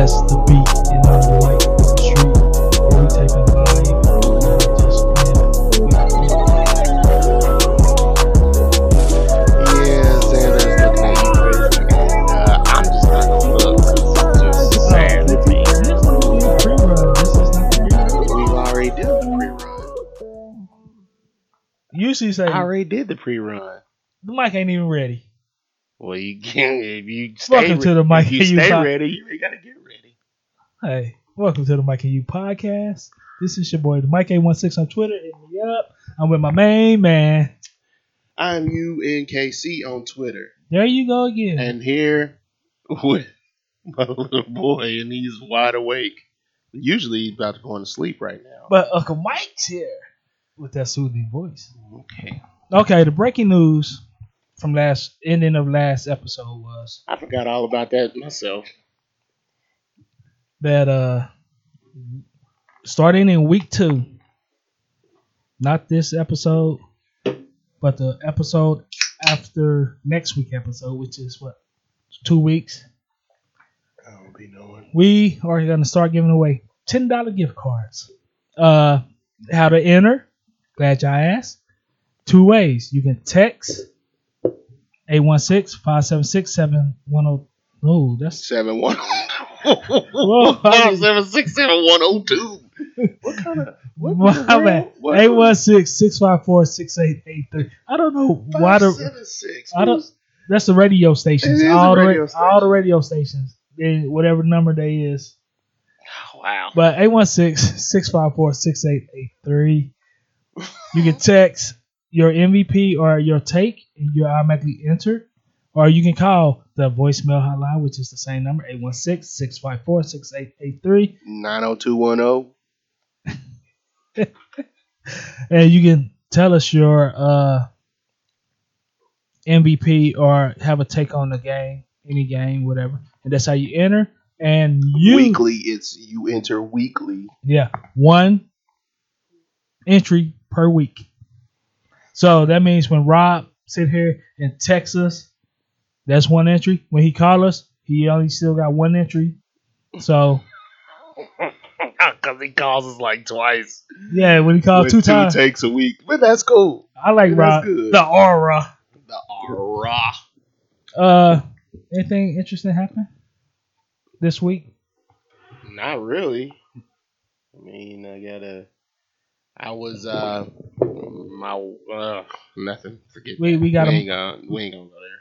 test the beat and on the on the street. We take a live and just Yeah, Xander's looking at you crazy. Uh, I'm just not gonna look. 'cause It's just sad to me. This is the pre-run. This is not the pre-run. We already did the pre-run. Usually say I already did the pre-run. the mic ain't even ready. Well, you can't if you stay. Welcome re- to the mic. If you You stay ready, you ain't gotta get ready. Hey, welcome to the Mike and You podcast. This is your boy, the Mike A16 on Twitter. Hit me up. I'm with my main man. I'm UNKC on Twitter, There you go again. and here with my little boy, and he's wide awake. Usually, he's about to go to sleep right now. but Uncle Mike's here with that soothing voice. okay, Okay, the breaking news from last ending of last episode was I forgot all about that myself. That uh starting in week two, not this episode, but the episode after next week episode, which is what two weeks, I don't be knowing. we are gonna start giving away ten dollar gift cards. Uh, how to enter? Glad y'all asked. Two ways. You can text 816-576-7100. No, that's Seven one. Whoa, Five oh seven six seven one zero two. What kind of what? My the hell? bad. What- 816-654-6883. I don't know why the seven six. I don't- that's the radio stations. It is all a the radio ra- all the radio stations. They, whatever number they is. Oh, wow. But 816-654-6883. You can text your MVP or your take and you're automatically entered. Or you can call the voicemail hotline, which is the same number, 816-654-6883. Nine zero two one zero. And you can tell us your uh, MVP or have a take on the game, any game, whatever. And that's how you enter. And you Weekly, it's you enter weekly. Yeah, one entry per week. So that means when Rob sit here and text us, that's one entry. When he call us, he only still got one entry. So Because he calls us like twice. yeah, when he calls With two times, takes a week. But that's cool. I like that's Rob good. the aura. The aura. Uh, anything interesting happen this week? Not really. I mean, I gotta. I was uh my uh nothing. Forget. We- that. we got we him. ain't gonna we ain't gonna go there.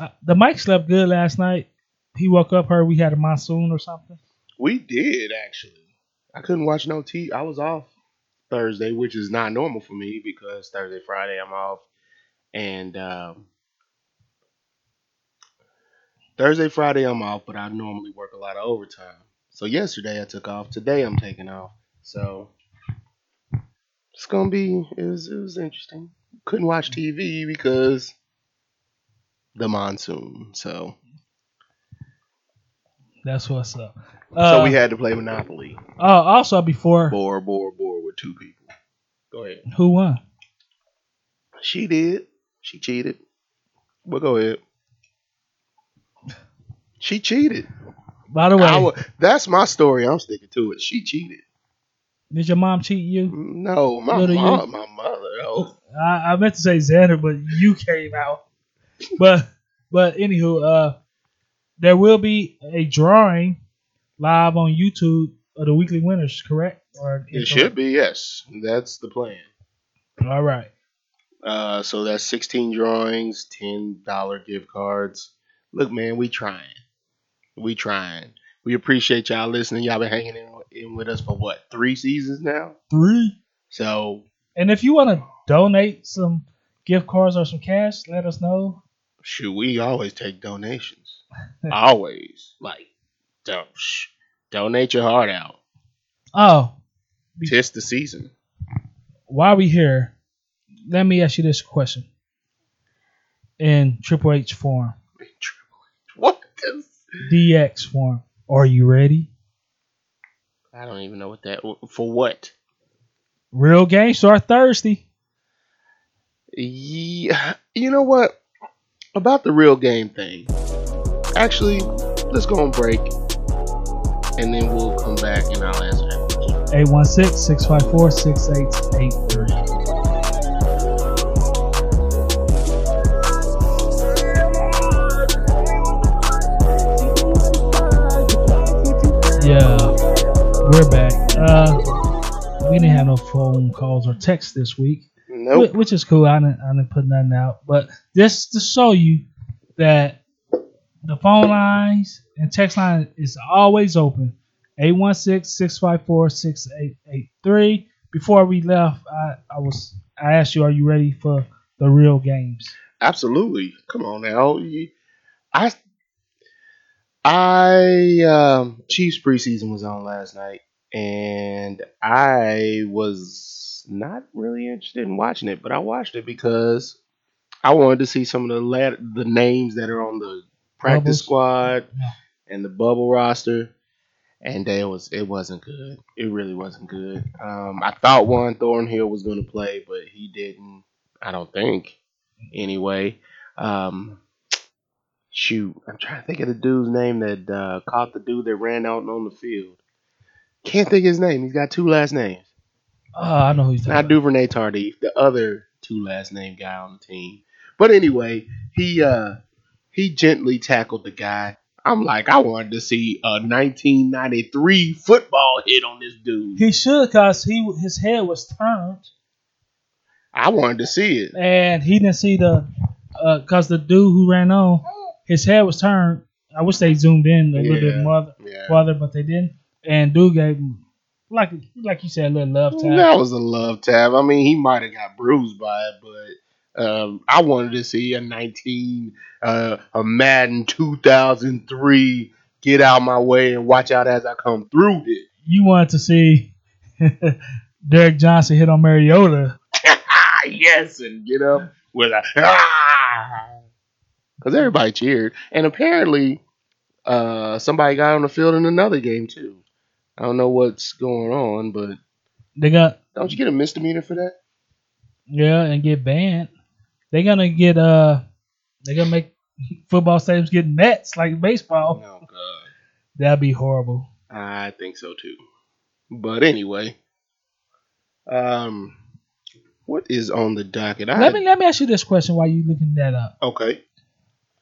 Uh, the mic slept good last night. He woke up, heard we had a monsoon or something. We did actually. I couldn't watch no T. I was off Thursday, which is not normal for me because Thursday, Friday I'm off, and um, Thursday, Friday I'm off, but I normally work a lot of overtime. So yesterday I took off. Today I'm taking off. So it's gonna be it was it was interesting. Couldn't watch TV because the monsoon. So That's what's up. so Uh, we had to play Monopoly. uh, also before Bore, bore, bore with two people. Go ahead. who won? She did. She cheated. But go ahead. She cheated. By the way, that's my story. I'm sticking to it. She cheated. did your mom cheat you? No, my Little you. mom, my mother. Oh, I, I meant to say Xander, but you came out. But but anywho, uh, there will be a drawing live on YouTube of the weekly winners, correct? Or it should be yes. That's the plan. All right. Uh, so that's 16 drawings, ten dollar gift cards. Look, man, we trying. We trying. We appreciate y'all listening. Y'all been hanging in, in with us for what three seasons now. Three. So And if you want to donate some gift cards or some cash, let us know. Shoot, we always take donations. always. Like, don't, shh, donate your heart out. Oh, Tis the season. while we here, let me ask you this question. In Triple H form, Triple H. What? is- DX form, are you ready? I don't even know what that, for what? Real game start Thursday. Yeah, you know what? About the real game thing. Actually, let's go on break. and then we'll come back and I'll answer that question. 816 654 6883. Yeah, we're back. Uh, we didn't have no phone calls or texts this week, Nope. whi- which is cool. I didn't, I didn't put nothing out, but just to show you that the phone lines and text line is always open. 816-654-6883. Before we left, I, I was I asked you, are you ready for the real games? Absolutely. Come on now. I I um Chiefs preseason was on last night and I was not really interested in watching it, but I watched it because I wanted to see some of the lat- the names that are on the practice Bubbles? squad and the bubble roster. And it was it wasn't good. It really wasn't good. Um, I thought Juan Thornhill was going to play, but he didn't. I don't think. Anyway, um, shoot, I'm trying to think of the dude's name that uh, caught the dude that ran out on the field. Can't think of his name. He's got two last names. Oh, I know who talking Not. Duvernay Tardif, the other two last name guy on the team. But anyway, he uh he gently tackled the guy. I'm like, I wanted to see a 1993 football hit on this dude. He should, cause he his head was turned, I wanted to see it. and he didn't see the, uh, cause the dude who ran on, his head was turned. I wish they zoomed in a little bit Yeah. more, Yeah. farther, but they didn't. And dude gave him, like like you said, a little love tap. That was a love tap. I mean, he might have got bruised by it, but um, I wanted to see a 19, uh, a Madden 2003 get out my way and watch out as I come through it. You wanted to see Derrick Johnson hit on Mariota. yes, and get up with a because everybody cheered, and apparently, uh, somebody got on the field in another game too. I don't know what's going on, but They got don't you get a misdemeanor for that? yeah, and get banned. They're gonna get uh, they're gonna make football stadiums get nets like baseball. Oh God. That'd be horrible. I think so too. But anyway, um, what is on the docket? I, Let me let me ask you this question while you looking that up. okay.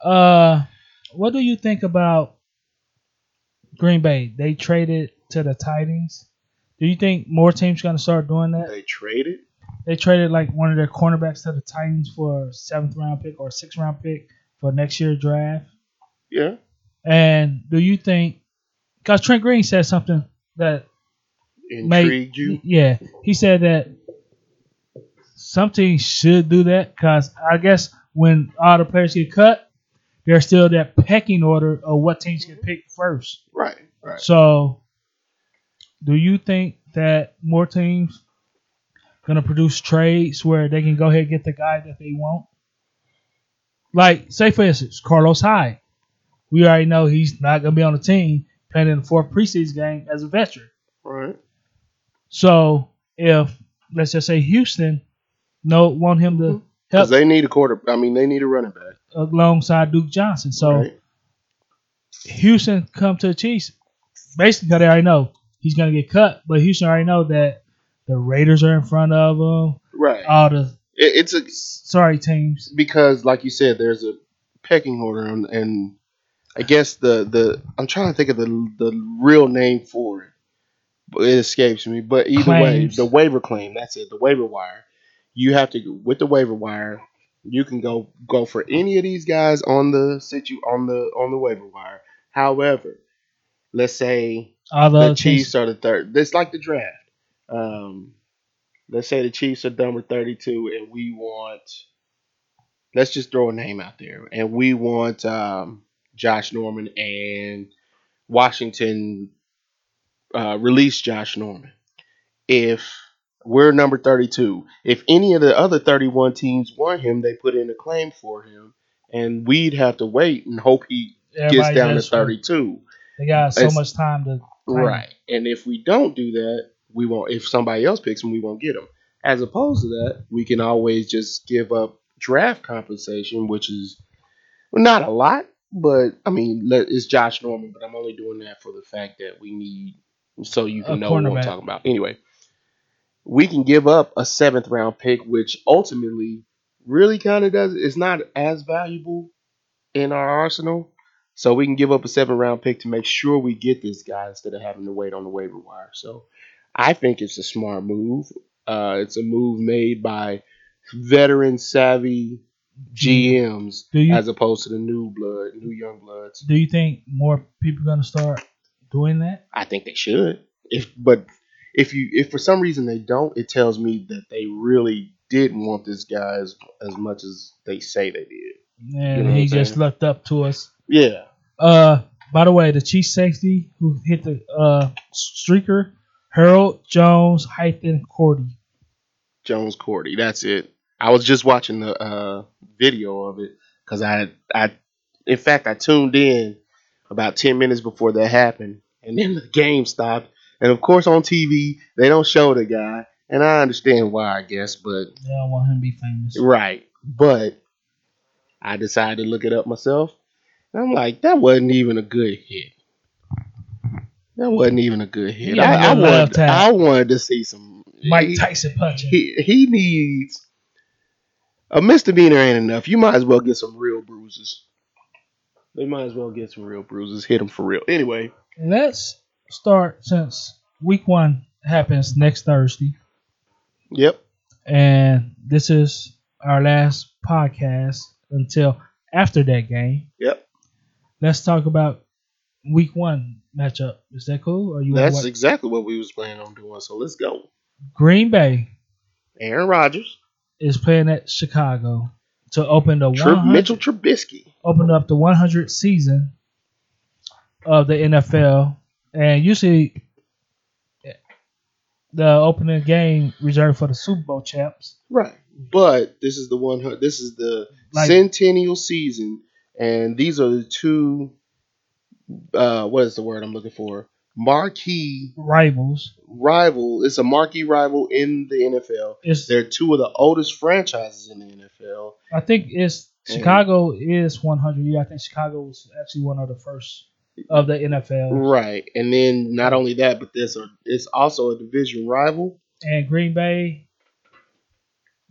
Uh, what do you think about Green Bay? They traded to the Titans. Do you think more teams gonna start doing that? They traded. They traded like one of their cornerbacks to the Titans for a seventh round pick or a sixth round pick for next year's draft. Yeah. And do you think? Because Trent Green said something that made Intrigued you? yeah, he said that some teams should do that because I guess when all the players get cut, there's still that pecking order of what teams get picked first. Right. Right. So, do you think that more teams gonna produce trades where they can go ahead and get the guy that they want? Like, say for instance, Carlos Hyde. We already know he's not gonna be on the team playing in the fourth preseason game as a veteran. Right. So, if let's just say Houston no want him to mm-hmm. help Because they need a quarter. I mean, they need a running back. alongside Duke Johnson, so right. Houston come to the Chiefs. Basically, 'cause they already know he's gonna get cut, but Houston already know that the Raiders are in front of him. Right. All the It, it's a sorry teams. because, like you said, there's a pecking order, and, and I guess the the I'm trying to think of the the real name for it, but it escapes me. But either Claims. way, the waiver claim. That's it. The waiver wire. You have to with the waiver wire. You can go go for any of these guys on the situ on the on the waiver wire. However, let's say All the, the Chiefs are the third. It's like the draft. Um, let's say the Chiefs are number 32 and we want, let's just throw a name out there, and we want um, Josh Norman and Washington uh, release Josh Norman. If we're number 32, if any of the other 31 teams want him, they put in a claim for him, and we'd have to wait and hope he gets down to 32. They got so It's- much time to. Right. And if we don't do that, we won't. If somebody else picks them, we won't get them. As opposed to that, we can always just give up draft compensation, which is not a lot, But I mean, it's Josh Norman, but I'm only doing that for the fact that we need so you A can know what I'm talking about. Anyway, we can give up a seventh round pick, which ultimately really kind of does. It's not as valuable in our arsenal, so we can give up a seven round pick to make sure we get this guy instead of having to wait on the waiver wire. So I think it's a smart move. Uh, it's a move made by veteran savvy GMs you as opposed to the new blood, new young bloods. do you think more people are gonna start doing that? I think they should. If but if you if for some reason they don't, it tells me that they really didn't want this guy as, as much as they say they did. And know he just looked up to us. Yeah. Uh, by the way, the chief safety who hit the uh streaker, Harold Jones, hyphen Quartey. Jones Quartey. That's it. I was just watching the uh, video of it because I, I, in fact, I tuned in about ten minutes before that happened, and then the game stopped. And of course, on TV they don't show the guy, and I understand why, I guess, but They don't want him to be famous. right. But I decided to look it up myself, and I'm like, that wasn't even a good hit. That wasn't even a good hit. Yeah, I, I wanted. I wanted to see some Mike he- Tyson punching. he he needs a misdemeanor ain't enough. You might as well get some real bruises. They might as well get some real bruises. Hit him for real. Anyway, Let's start since week one happens next Thursday, yep. and this is our last podcast until after that game. Yep. Let's talk about week one matchup. Is that cool? Or you That's exactly what we was planning on doing. So let's go. Green Bay Aaron Rodgers, is playing at Chicago to open the Tri- 100, Mitchell Trubisky. open up the 100 season of the NFL, and usually the opening game reserved for the Super Bowl champs. Right. But this is the one. This is the Like- centennial season, and these are the two. Uh, what is the word I'm looking for? Marquee Rivals. rival. It's a marquee rival in the NFL. It's They're two of the oldest franchises in the NFL. I think it's And- Chicago is 100 year. I think Chicago was actually one of the first of the NFL, Right. And then not only that, but there's a it's also a division rival. and Green Bay.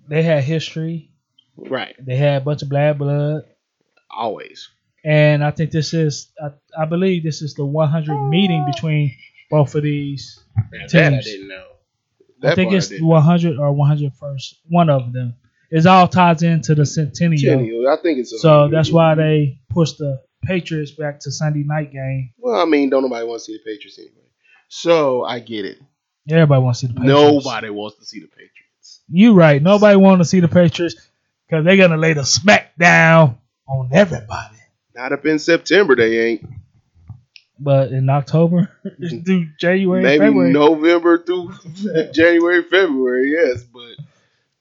They had history. Right. They had a bunch of bad blood. Always. and I think this is I, I believe this is the 100 meeting between both of these. Now, that I Teams. didn't know. I think it's didn't know. 100 or 101st. One of them. It all ties into the centennial. Centennial. I think it's So that's why they pushed the Patriots back to Sunday night game. Well, I mean, don't nobody want to see the Patriots anyway. So I get it. Everybody wants to see the Patriots. Nobody wants to see the Patriots. You right. Nobody want to see the Patriots because they're gonna lay the smack down on everybody. Not up in September, they ain't. But in October mm-hmm. through January, Maybe February, November through January, February, yes, but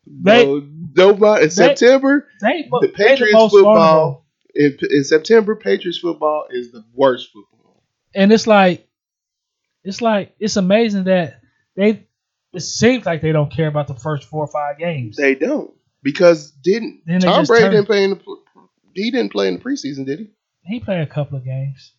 They- no, nobody in September. they, The Patriots most football- In, in September, Patriots football is the worst football. and it's like it's like it's amazing that they it seems like they don't care about the first four or five games. They don't because didn't Tom Brady turn- didn't play in the he didn't play in the preseason, did he? he played a couple of games.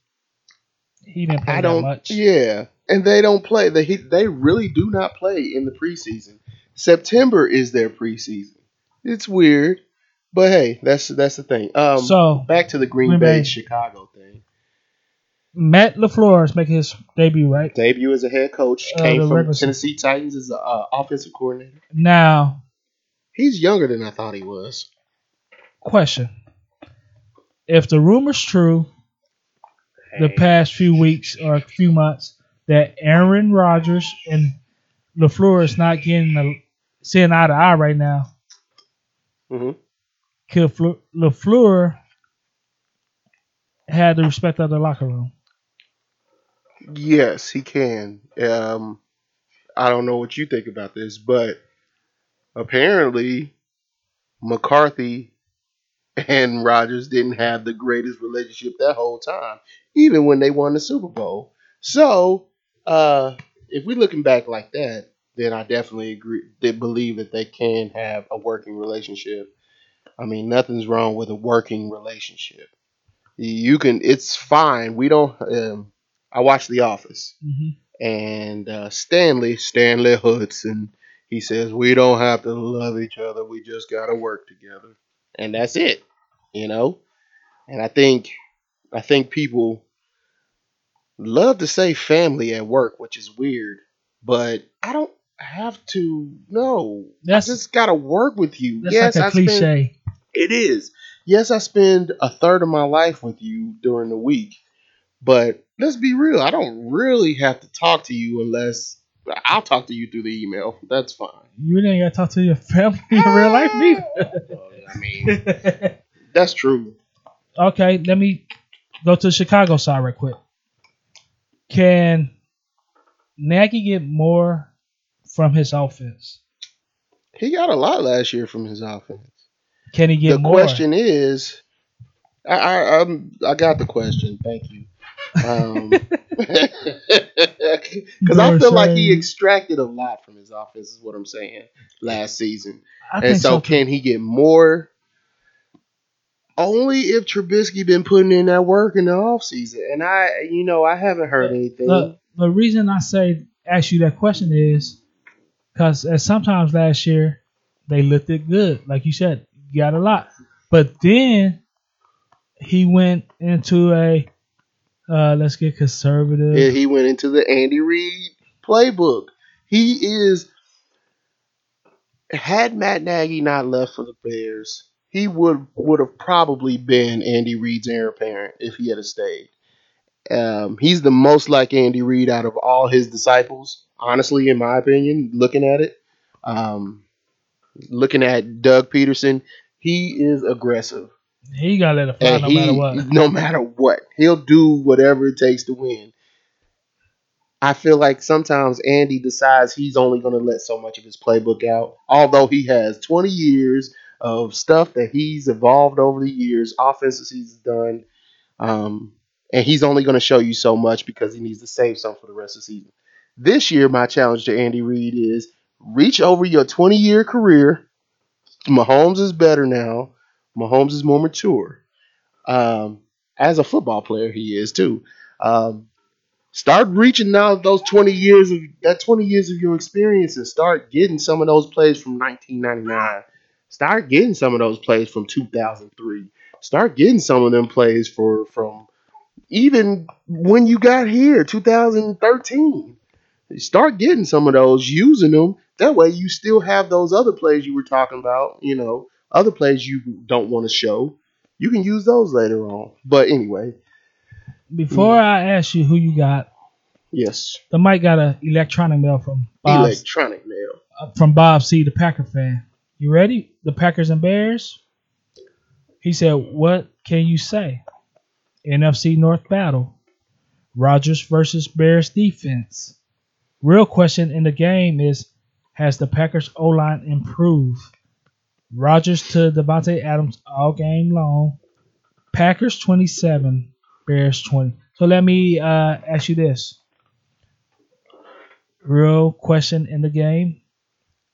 He didn't play I that don't. much. Yeah, and they don't play. They they really do not play in the preseason. September is their preseason. It's weird, but hey, that's that's the thing. Um, so back to the Green, Green Bay, Bay. Chicago thing. Matt LaFleur is making his debut, right? Debut as a head coach Uh, came from Tennessee Titans as an uh, offensive coordinator. Now, He's younger than I thought he was. question: If the rumor's true, the past few weeks or a few months that Aaron Rodgers and LaFleur is not getting the seeing eye to eye right now, Mm-hmm. could Fle- LaFleur had the respect of the locker room? Yes, he can. Um, I don't know what you think about this, but apparently McCarthy and Rodgers didn't have the greatest relationship that whole time, even when they won the Super Bowl. So, uh, if we're looking back like that, then I definitely agree. They believe that they can have a working relationship. I mean, nothing's wrong with a working relationship. You can. It's fine. We don't. Um, I watch The Office, hmm and uh, Stanley Stanley Hudson. He says we don't have to love each other. We just gotta work together, and that's it. You know. And I think, I think people love to say family at work, which is weird, but I don't have to. No, That's I just gotta work with you. that's yes, like a I spend cliche. it is. Yes, I spend a third of my life with you during the week, but let's be real. I don't really have to talk to you unless I'll talk to you through the email. That's fine. You ain't gotta talk to your family in real life neither. I mean, that's true. okay, let me go to the Chicago side real quick. Can Nagy get more from his offense? He got a lot last year from his offense. Can he get more? the more? question is, I I, I'm, I got the question. Thank you. Um, Because I feel like he extracted a lot from his offense. Is what I'm saying. Last season. I And so, so. can he get more? Only if Trubisky been putting in that work in the offseason. And I, you know, I haven't heard anything. the, the reason I say ask you that question is because at sometimes last year they looked it good, like you said, you got a lot, but then he went into a uh, let's get conservative. And he went into the Andy Reid playbook. He is. Had Matt Nagy not left for the Bears, he would would have probably been Andy Reid's heir apparent if he had stayed. Um, he's the most like Andy Reid out of all his disciples, honestly, in my opinion. Looking at it, um, looking at Doug Pederson, he is aggressive. he got to let it fly And no he, matter what. no matter what, he'll do whatever it takes to win. I feel like sometimes Andy decides he's only going to let so much of his playbook out, although he has 20 years of stuff that he's evolved over the years, offenses he's done, um, and he's only going to show you so much because he needs to save some for the rest of the season. This year, my challenge to Andy Reid is reach over your 20 year career. Mahomes is better now. Mahomes is more mature. Um, as a football player, he is too. Um, start reaching out those 20 years of that 20 years of your experience and start getting some of those plays from 1999. Start getting some of those plays from 2003. Start getting some of them plays for from even when you got here, 2013. Start getting some of those, using them. That way, you still have those other plays you were talking about. You know, other plays you don't want to show. You can use those later on. But anyway, Before I ask you who you got, yes, the Mike got an electronic mail from Bob electronic mail. uh, from Bob C, the Packer fan. You ready? The Packers and Bears. He said, "What can you say? NFC North battle. Rodgers versus Bears defense. Real question in the game is, has the Packers O line improved? Rodgers to Davante Adams all game long. Packers 27, Bears 20. So let me uh, ask you this. Real question in the game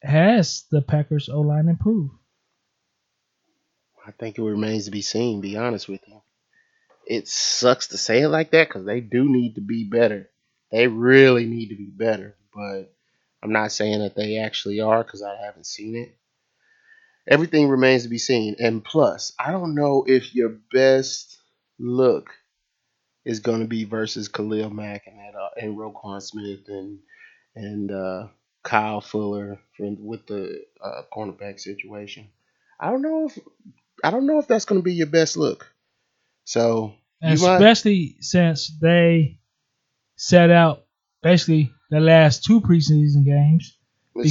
has the Packers O line improved? I think it remains to be seen. Be honest with you, it sucks to say it like that because they do need to be better. They really need to be better, but I'm not saying that they actually are because I haven't seen it. Everything remains to be seen, and plus, I don't know if your best look is going to be versus Khalil Mack and that, uh, and Roquan Smith and and uh, Kyle Fuller from, with the uh, cornerback situation. I don't know if I don't know if that's going to be your best look. So you might, Especially since they set out basically the last two preseason games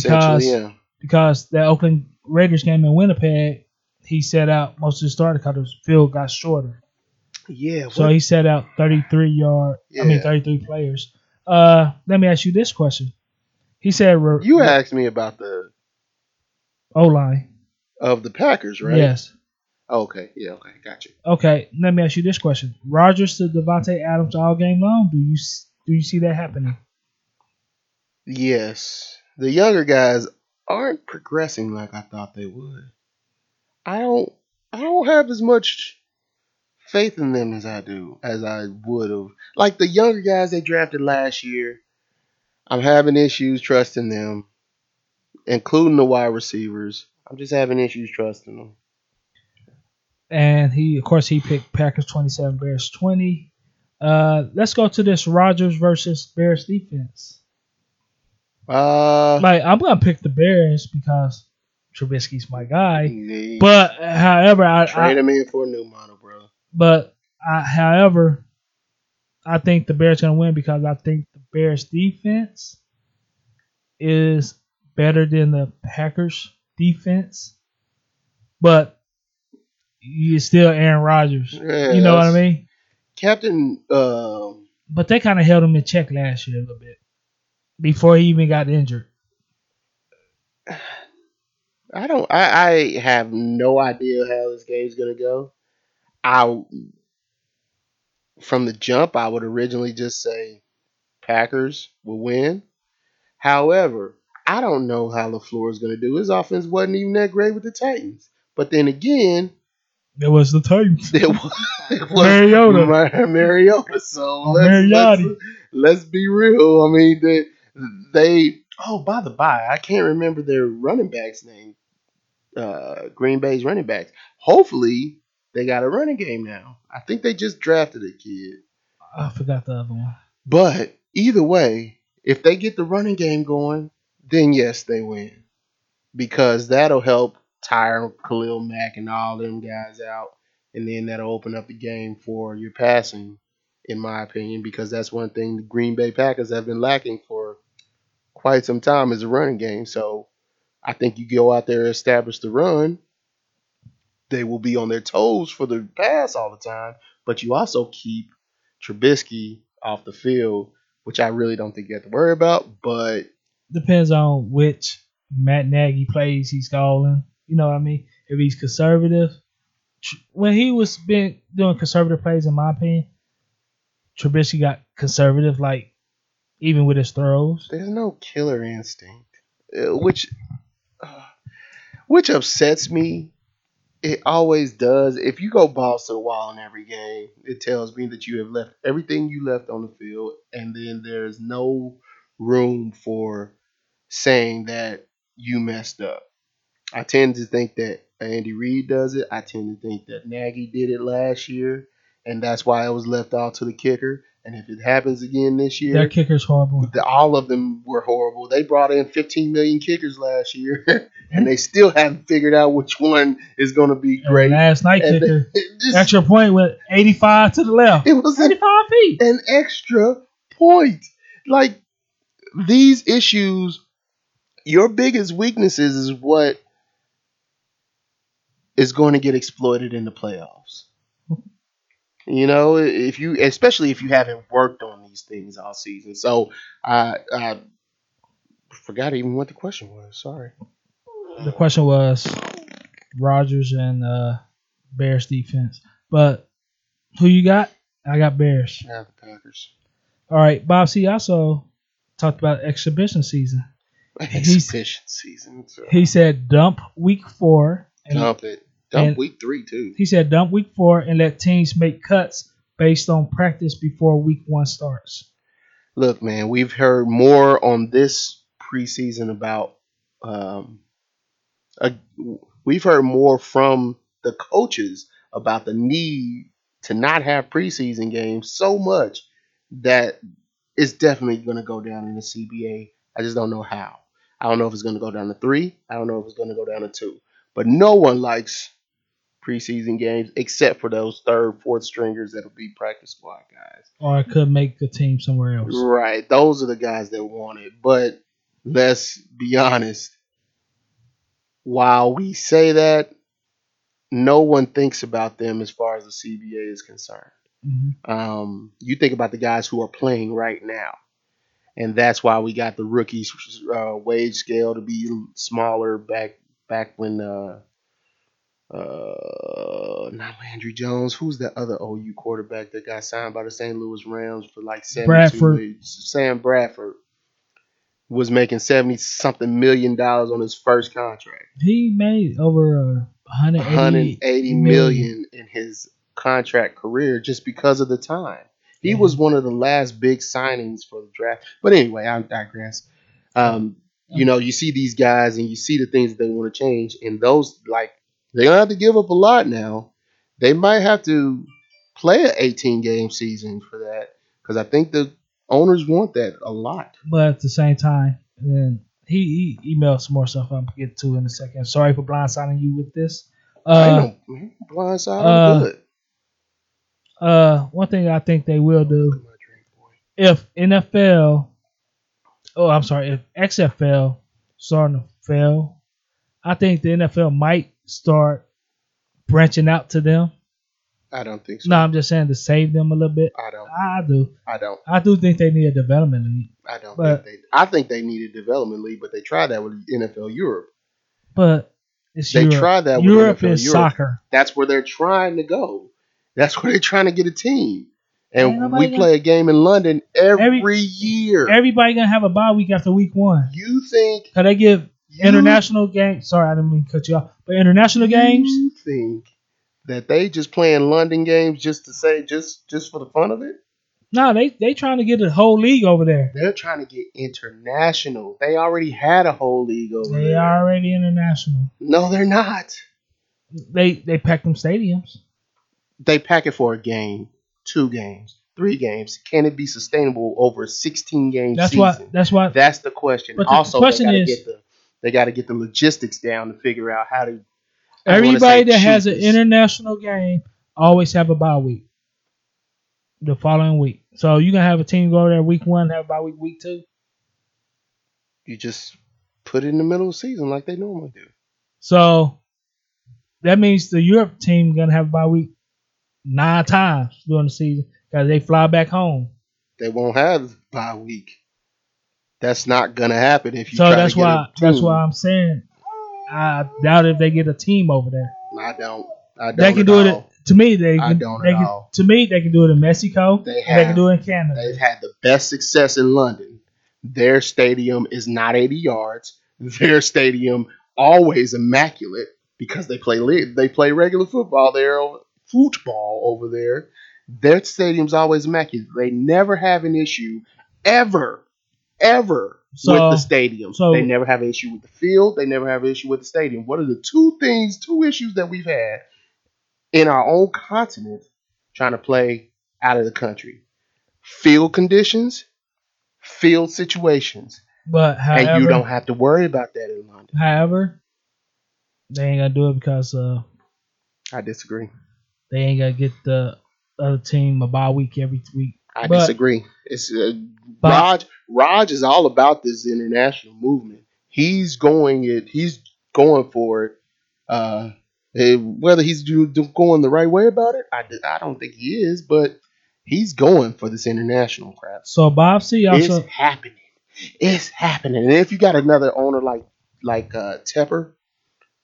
because- yeah, because the Oakland Raiders game in Winnipeg, he set out most of the starter because his field got shorter. yeah. So he set out 33 yard, I mean 33 players. Uh, let me ask you this question. He said you asked me about the O line. of the Packers, right? Yes. Oh, okay. Yeah. Okay. Got you. Okay, let me ask you this question: Rodgers to Davante Adams all game long. Do you do you see that happening? Yes, the younger guys aren't progressing like I thought they would. I don't. I don't have as much faith in them as I do, as I would have. Like the younger guys they drafted last year, I'm having issues trusting them, including the wide receivers. I'm just having issues trusting them. And he, of course, he picked Packers 27, Bears 20. Uh, let's go to this Rodgers versus Bears defense. Uh, Like, I'm gonna pick the Bears because Trubisky's my guy. But however, I, trade I him in for a new model, bro. but I, however, I think the Bears gonna win because I think the Bears defense is better than the Packers defense. But you still Aaron Rodgers. Yeah, you know what I mean? Captain, um, But they kind of held him in check last year a little bit before he even got injured. I don't. I, I have no idea how this game's gonna go. I from the jump, I would originally just say Packers will win. However, I don't know how LaFleur is gonna do. His offense wasn't even that great with the Titans. But then again, It was the Titans. it was, it was Mariota. Mar- Mariota. So Oh, let's, Mariotti. let's, let's be real. I mean, they, they. Oh, by the by, I can't remember their running backs' name. Uh, Green Bay's running backs. Hopefully, they got a running game now. I think they just drafted a kid. I forgot the other one. But either way, if they get the running game going, then yes, they win. Because that'll help tire Khalil Mack and all them guys out. And then that'll open up the game for your passing, in my opinion, because that's one thing the Green Bay Packers have been lacking for quite some time is a running game. So I think you go out there and establish the run. They will be on their toes for the pass all the time, but you also keep Trubisky off the field, which I really don't think you have to worry about. But Depends on which Matt Nagy plays he's calling. You know what I mean? If he's conservative, when he was been doing conservative plays, in my opinion, Trubisky got conservative, like even with his throws. there's no killer instinct, uh, which uh, which upsets me. It always does. If you go balls to the wall in every game, it tells me that you have left everything you left on the field, and then there's no room for saying that you messed up. I tend to think that Andy Reid does it. I tend to think that Nagy did it last year, and that's why it was left out to the kicker. And if it happens again this year, Their kicker's horrible. the, all of them were horrible. They brought in 15 million kickers last year, and they still haven't figured out which one is going to be And great. last night And kicker, just- extra point with 85 to the left. it was an, 85 feet. an extra point. Like these issues, your biggest weaknesses is what is going to get exploited in the playoffs. You know, if you, especially if you haven't worked on these things all season. So I, I forgot even what the question was. Sorry. The question was Rodgers and uh, Bears defense. But who you got? I got Bears. Yeah, the Packers. All right, Bob C. also talked about exhibition season. Exhibition season. So He said dump week four. And dump it. Dump and- week three too. He said dump week four and let teams make cuts based on practice before week one starts. Look, man, we've heard more on this preseason about. Um, a, we've heard more from the coaches about the need to not have preseason games so much that it's definitely going to go down in the CBA. I just don't know how. I don't know if it's going to go down to three. I don't know if it's going to go down to two. But no one likes preseason games except for those third, fourth stringers that'll be practice squad guys. Or it could make a team somewhere else. Right. Those are the guys that want it. But let's be honest. While we say that, no one thinks about them as far as the CBA is concerned. Mhm. Um, you think about the guys who are playing right now. And that's why we got the rookies uh, wage scale to be smaller back back when uh, uh, not Landry Jones. Who's that other OU quarterback that got signed by the St. Louis Rams for like seventy Bradford. two Sam Bradford was making seventy something million dollars on his first contract. He made over uh, 180, 180 million. million in his contract career just because of the time. He Yeah. was one of the last big signings for the draft. But anyway, I digress. Um, you know, you see these guys and you see the things that they want to change, and those like they're gonna have to give up a lot now. They might have to play an 18 game season for that because I think the owners want that a lot. But at the same time, then he, he emailed some more stuff I'm gonna get to in a second. Sorry for blindsiding you with this. I Uh, no man, uh, good. uh, one thing I think they will do Look at my drink, boy. if NFL, oh, I'm sorry, if XFL starting to fail, I think the NFL might start branching out to them. I don't think so. No, I'm just saying to save them a little bit. I don't. I do. I don't. I do think they need a development league, I don't But- think they. I think they need a development league, but they tried that with NFL Europe. but it's They Europe. tried that with Europe NFL is Europe. soccer. That's where they're trying to go. That's where they're trying to get a team. And we play a game in London every, Every- year. Everybody gonna have a bye week after week one. you think Cause they give you, international games. Sorry, I didn't mean to cut you off. But international games, You think that they just playing London games just to say just just for the fun of it? no, they they trying to get the whole league over there. They're trying to get international. They already had a whole league over They there. are already international. No, they're not. They they pack them stadiums. They pack it for a game, two games, three games. Can it be sustainable over a 16 game That's season? why. That's why. That's the question. But the also, question they is- get the they got to get the logistics down to figure out how to. Everybody that has an international game always have a bye week. The following week, so you gonna have a team go over there week one, have a bye week week two. You just put it in the middle of the season like they normally do. So that means the Europe team gonna have a bye week nine times during the season because they fly back home. They won't have bye week. That's not gonna happen if you. So try that's why a that's why I'm saying I doubt if they get a team over there. I don't. I don't. They can do it. To me, they I can. don't they can all. to me, they can do it in Mexico. They and They can do it in Canada. They've had the best success in London. Their stadium is not 80 yards. Their stadium always immaculate because they play they play regular football there, football over there. Their stadium's always immaculate. They never have an issue ever, ever So- with the stadium. so- they never have an issue with the field. They never have an issue with the stadium. What are the two things, two issues that we've had in our own continent trying to play out of the country? Field conditions, field situations, But however, and you don't have to worry about that in London. however, they ain't gonna do it because uh, I disagree. they ain't gonna get the other team a bye week every week. I But- disagree. It's uh, But-. Roger is all about this international movement. He's going it. He's going for it. Uh, eh, whether he's do, do- going the right way about it, I, I don't think he is. But he's going for this international crap. So Bob C also It's happening. It's happening. And if you got another owner like like uh, Tepper,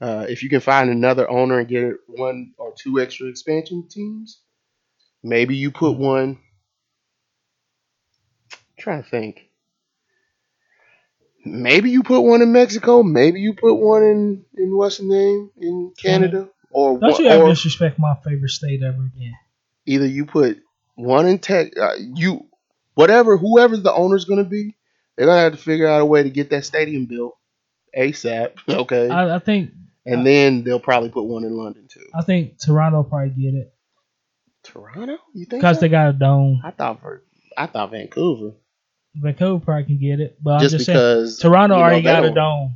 uh, if you can find another owner and get one or two extra expansion teams, maybe you put one. trying to think. Maybe you put one in Mexico. Maybe you put one in in what's the name in Canada, or don't you ever or disrespect my favorite state ever again. either you put one in tech, uh, you whatever whoever the owner's going to be, they're going to have to figure out a way to get that stadium built ASAP. Okay, I, I think and then they'll probably put one in London too. I think Toronto probably get it Toronto, you think? because they got a dome. I thought for I thought Vancouver, Vancouver probably can get it, but just, I'm just saying because Toronto you know, already got a don't- dome.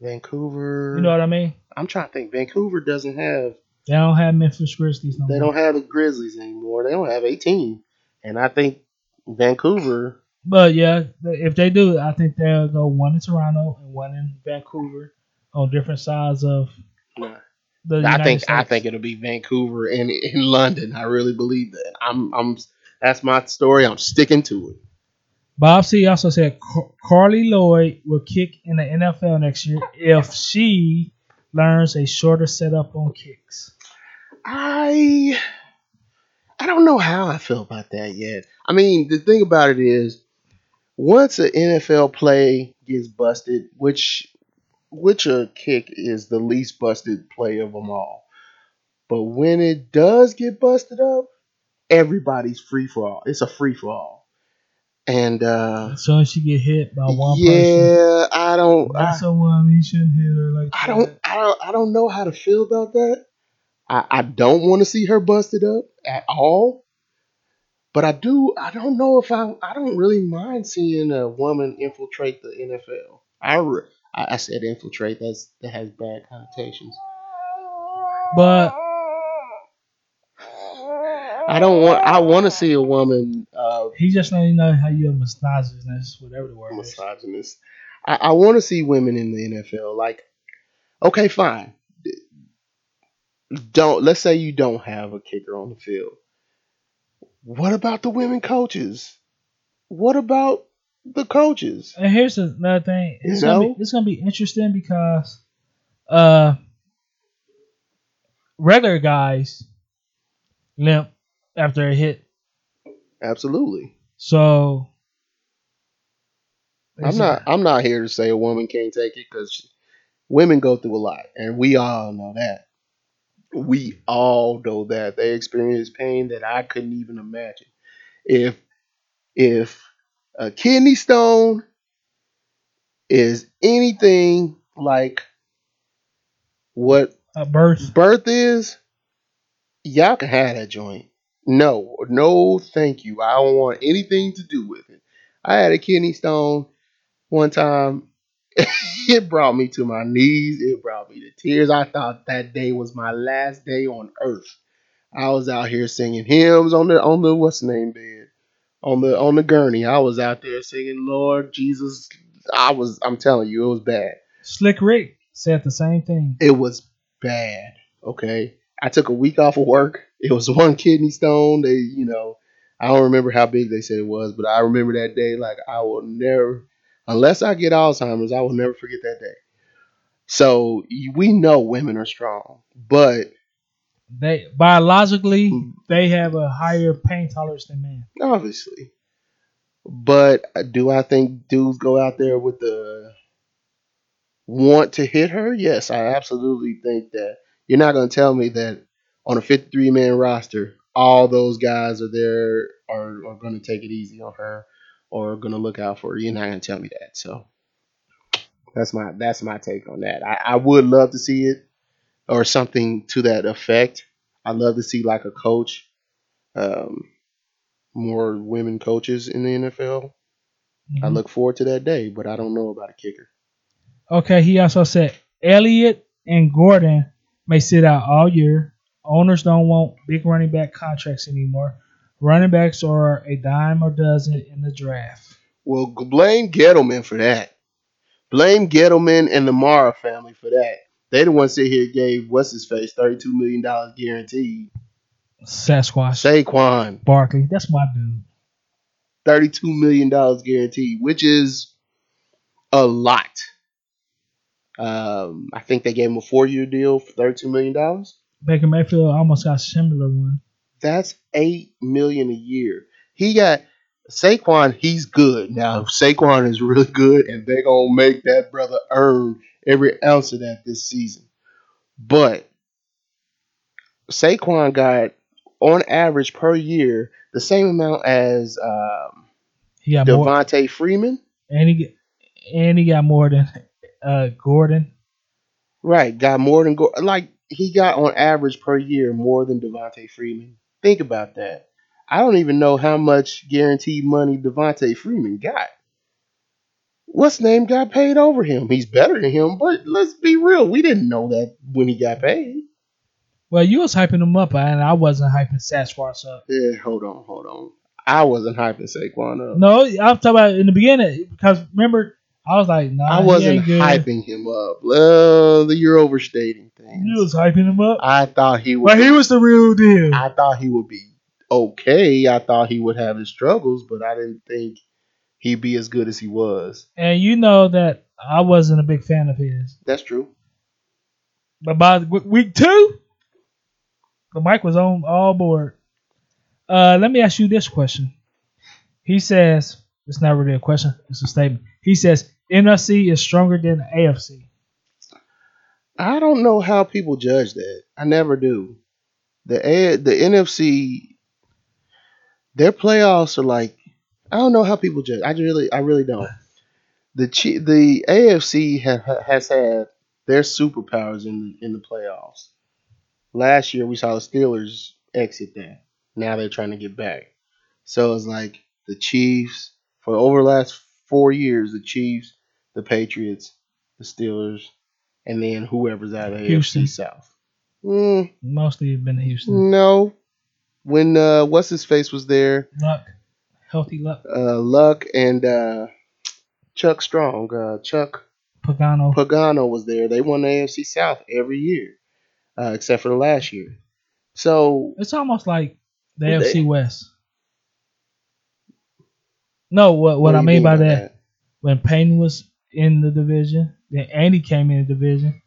Vancouver. You know what I mean? I'm trying to think. Vancouver doesn't have. They don't have Memphis Grizzlies no They more. don't have the Grizzlies anymore. They don't have 18, and I think Vancouver. But yeah, if they do, I think they'll go one in Toronto and one in Vancouver on different sides of Nah. the I United think I think it'll be Vancouver and in London. I really believe that. I'm I'm that's my story. I'm sticking to it. Bob C also said Car- Carli Lloyd will kick in the NFL next year if she learns a shorter setup on kicks. I I don't know how I feel about that yet. I mean, the thing about it is once an NFL play gets busted, which which a kick is the least busted play of them all. But when it does get busted up, everybody's free for all. It's a free for all. And uh as she get hit by one person, yeah, I don't I, that's a woman. You shouldn't hit her like I that. don't I don't I don't know how to feel about that. I, I don't want to see her busted up at all. But I do I don't know if I I don't really mind seeing a woman infiltrate the NFL. I I I said infiltrate. That's that has bad connotations. But I don't want. I want to see a woman uh, he just let you know how you a misogynist, That's whatever the word is. misogynist. I, I want to see women in the NFL. Like, okay, fine. Don't let's say you don't have a kicker on the field. What about the women coaches? What about the coaches? And here's another thing. It's You gonna be it's gonna be interesting because uh regular guys limp after a hit. Absolutely. So I'm not. I'm not here to say a woman can't take it because women go through a lot, and we all know that. We all know that they experience pain that I couldn't even imagine. If if a kidney stone is anything like what a birth. birth is, y'all can have that joint. No, no, thank you. I don't want anything to do with it. I had a kidney stone one time. it brought me to my knees. It brought me to tears. I thought that day was my last day on earth. I was out here singing hymns on the on the what's name bed on the on the gurney. I was out there singing Lord Jesus. I was. I'm telling you, it was bad. Slick Rick said the same thing. It was bad. Okay. I took a week off of work. It was one kidney stone. They, you know, I don't remember how big they said it was, but I remember that day like I will never, unless I get Alzheimer's, I will never forget that day. So we know women are strong, but They biologically Mm. they have a higher pain tolerance than men. obviously, but do I think dudes go out there with the want to hit her? Yes, I absolutely think that. You're not going to tell me that on a 53 man roster, all those guys are there are, are going to take it easy on her or going to look out for her. You're not going to tell me that. So that's my that's my take on that. I, I would love to see it or something to that effect. I'd love to see like a coach, um, more women coaches in the NFL. I Mhm. look forward to that day, but I don't know about a kicker. Okay, he also said Elliott and Gordon may sit out all year. Owners don't want big running back contracts anymore. Running backs are a dime or dozen in the draft. Well, blame Gettleman for that. Blame Gettleman and the Mara family for that. They the ones sit here gave what's his face thirty two million dollars guaranteed. Sasquatch, Saquon Barkley, that's my dude. thirty two million dollars guaranteed, which is a lot. Um, I think they gave him a four year deal for thirty two million dollars. Baker Mayfield almost got a similar one. That's eight million a year. He got Saquon. He's good now. Saquon is really good, and they're gonna make that brother earn every ounce of that this season. But Saquon got on average per year the same amount as um, He got more, Devonta Freeman. and he and he got more than uh, Gordon. Right, got more than Gordon. like he got on average per year more than Devonta Freeman. Think about that. I don't even know how much guaranteed money Devonta Freeman got. What's name got paid over him? He's better than him, but let's be real, we didn't know that when he got paid. Well, you was hyping him up, and I wasn't hyping Sasquatch up. Yeah, hold on, hold on. I wasn't hyping Saquon up. No, I'm talking about in the beginning because remember I was like, nah, I wasn't hyping him up. Well, you're overstating things. You was hyping him up, I thought he would. but he was the real deal. I thought he would be okay. I thought he would have his struggles, but I didn't think he'd be as good as he was. and you know that I wasn't a big fan of his. That's true. But by week two, the mic was on all board. Uh, let me ask you this question. He says it's not really a question; it's a statement. He says NFC is stronger than AFC. I don't know how people judge that. I never do. the A, the NFC, their playoffs are like I don't know how people judge. I really, I really don't. The the AFC ha, has had their superpowers in in the playoffs. Last year we saw the Steelers exit that. Now they're trying to get back. So it's like the Chiefs for over the last four years, the Chiefs, the Patriots, the Steelers, and then whoever's out of Houston. AFC South. Mm, Mostly been Houston. no. When uh, what's his face was there, Luck, healthy luck. uh, Luck and uh, Chuck Strong, uh, Chuck Pagano. Pagano was there. They won the AFC South every year, uh, except for the last year. So It's almost like the Who AFC they- West. No, what what do I mean by that, when Payne was in the division, then Andy came in the division.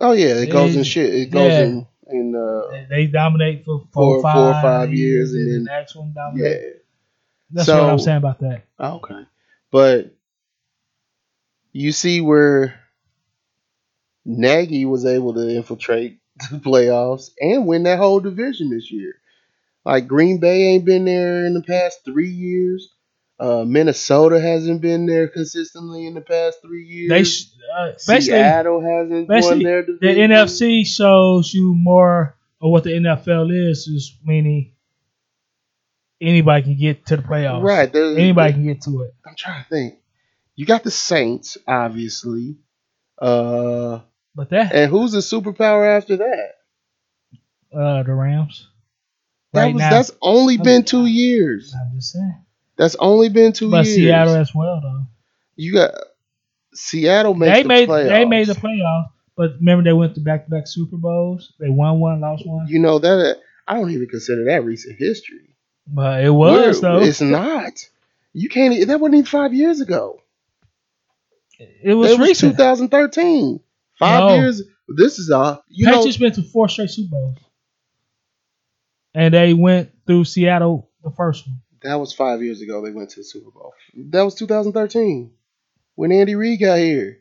Oh yeah, it goes in shit. It goes yeah. in in uh, They- dominate for Four- four, five, four or five years, and and then- the next one dominate. yeah. That's So- what I'm saying about that. Okay. But you see where Nagy was able to infiltrate the playoffs and win that whole division this year. Like Green Bay ain't been there in the past three years. Uh, Minnesota hasn't been there consistently in the past three years. They sh- uh, Seattle hasn't won their division. the. NFC shows you more of what the NFL is, is meaning anybody can get to the playoffs. Right. Anybody can get to it. I'm trying to think. You got the Saints, obviously. Uh, But that and who's the superpower after that? uh the Rams. That Right was now. that's only been two years. I'm just saying. That's only been two But years. Seattle as well though. you got Seattle makes They the made playoffs. they made the playoffs, but remember they went to back to back Super Bowls. They won one, lost one. You know that I don't even consider that recent history. But it was We're- though. It's not. You can't. That wasn't even five years ago. it was it was recent. 2013. Five No. years. This is a you know. Been to four straight Super Bowls, and they went through Seattle the first one. That was five years ago. They went to the Super Bowl. That was 2013 when Andy Reid got here.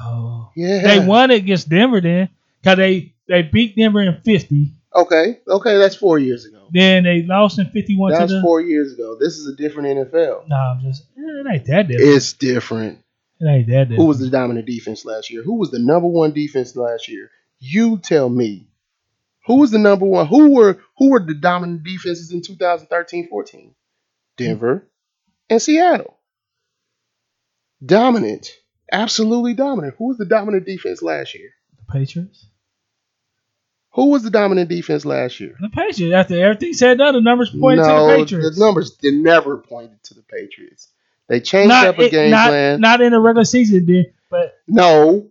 Oh, Yeah, they won it against Denver then, cause they they beat Denver in fifty. Okay, okay, that's four years ago. Then they lost in fifty one to That's the. four years ago. This is a different NFL. No, I'm just eh, it ain't that different. It's different. It ain't that different. Who was the dominant defense last year? Who was the number one defense last year? You tell me. Who was the number one? Who were who were the dominant defenses in 2013-14? Denver and Seattle. Dominant. Absolutely dominant. Who was the dominant defense last year? the Patriots? Who was the dominant defense last year? The Patriots. After everything said done, the numbers pointed to no, the Patriots. The numbers they never pointed to the Patriots. They changed not, up a it- game not, plan. not in the regular season, then, but no,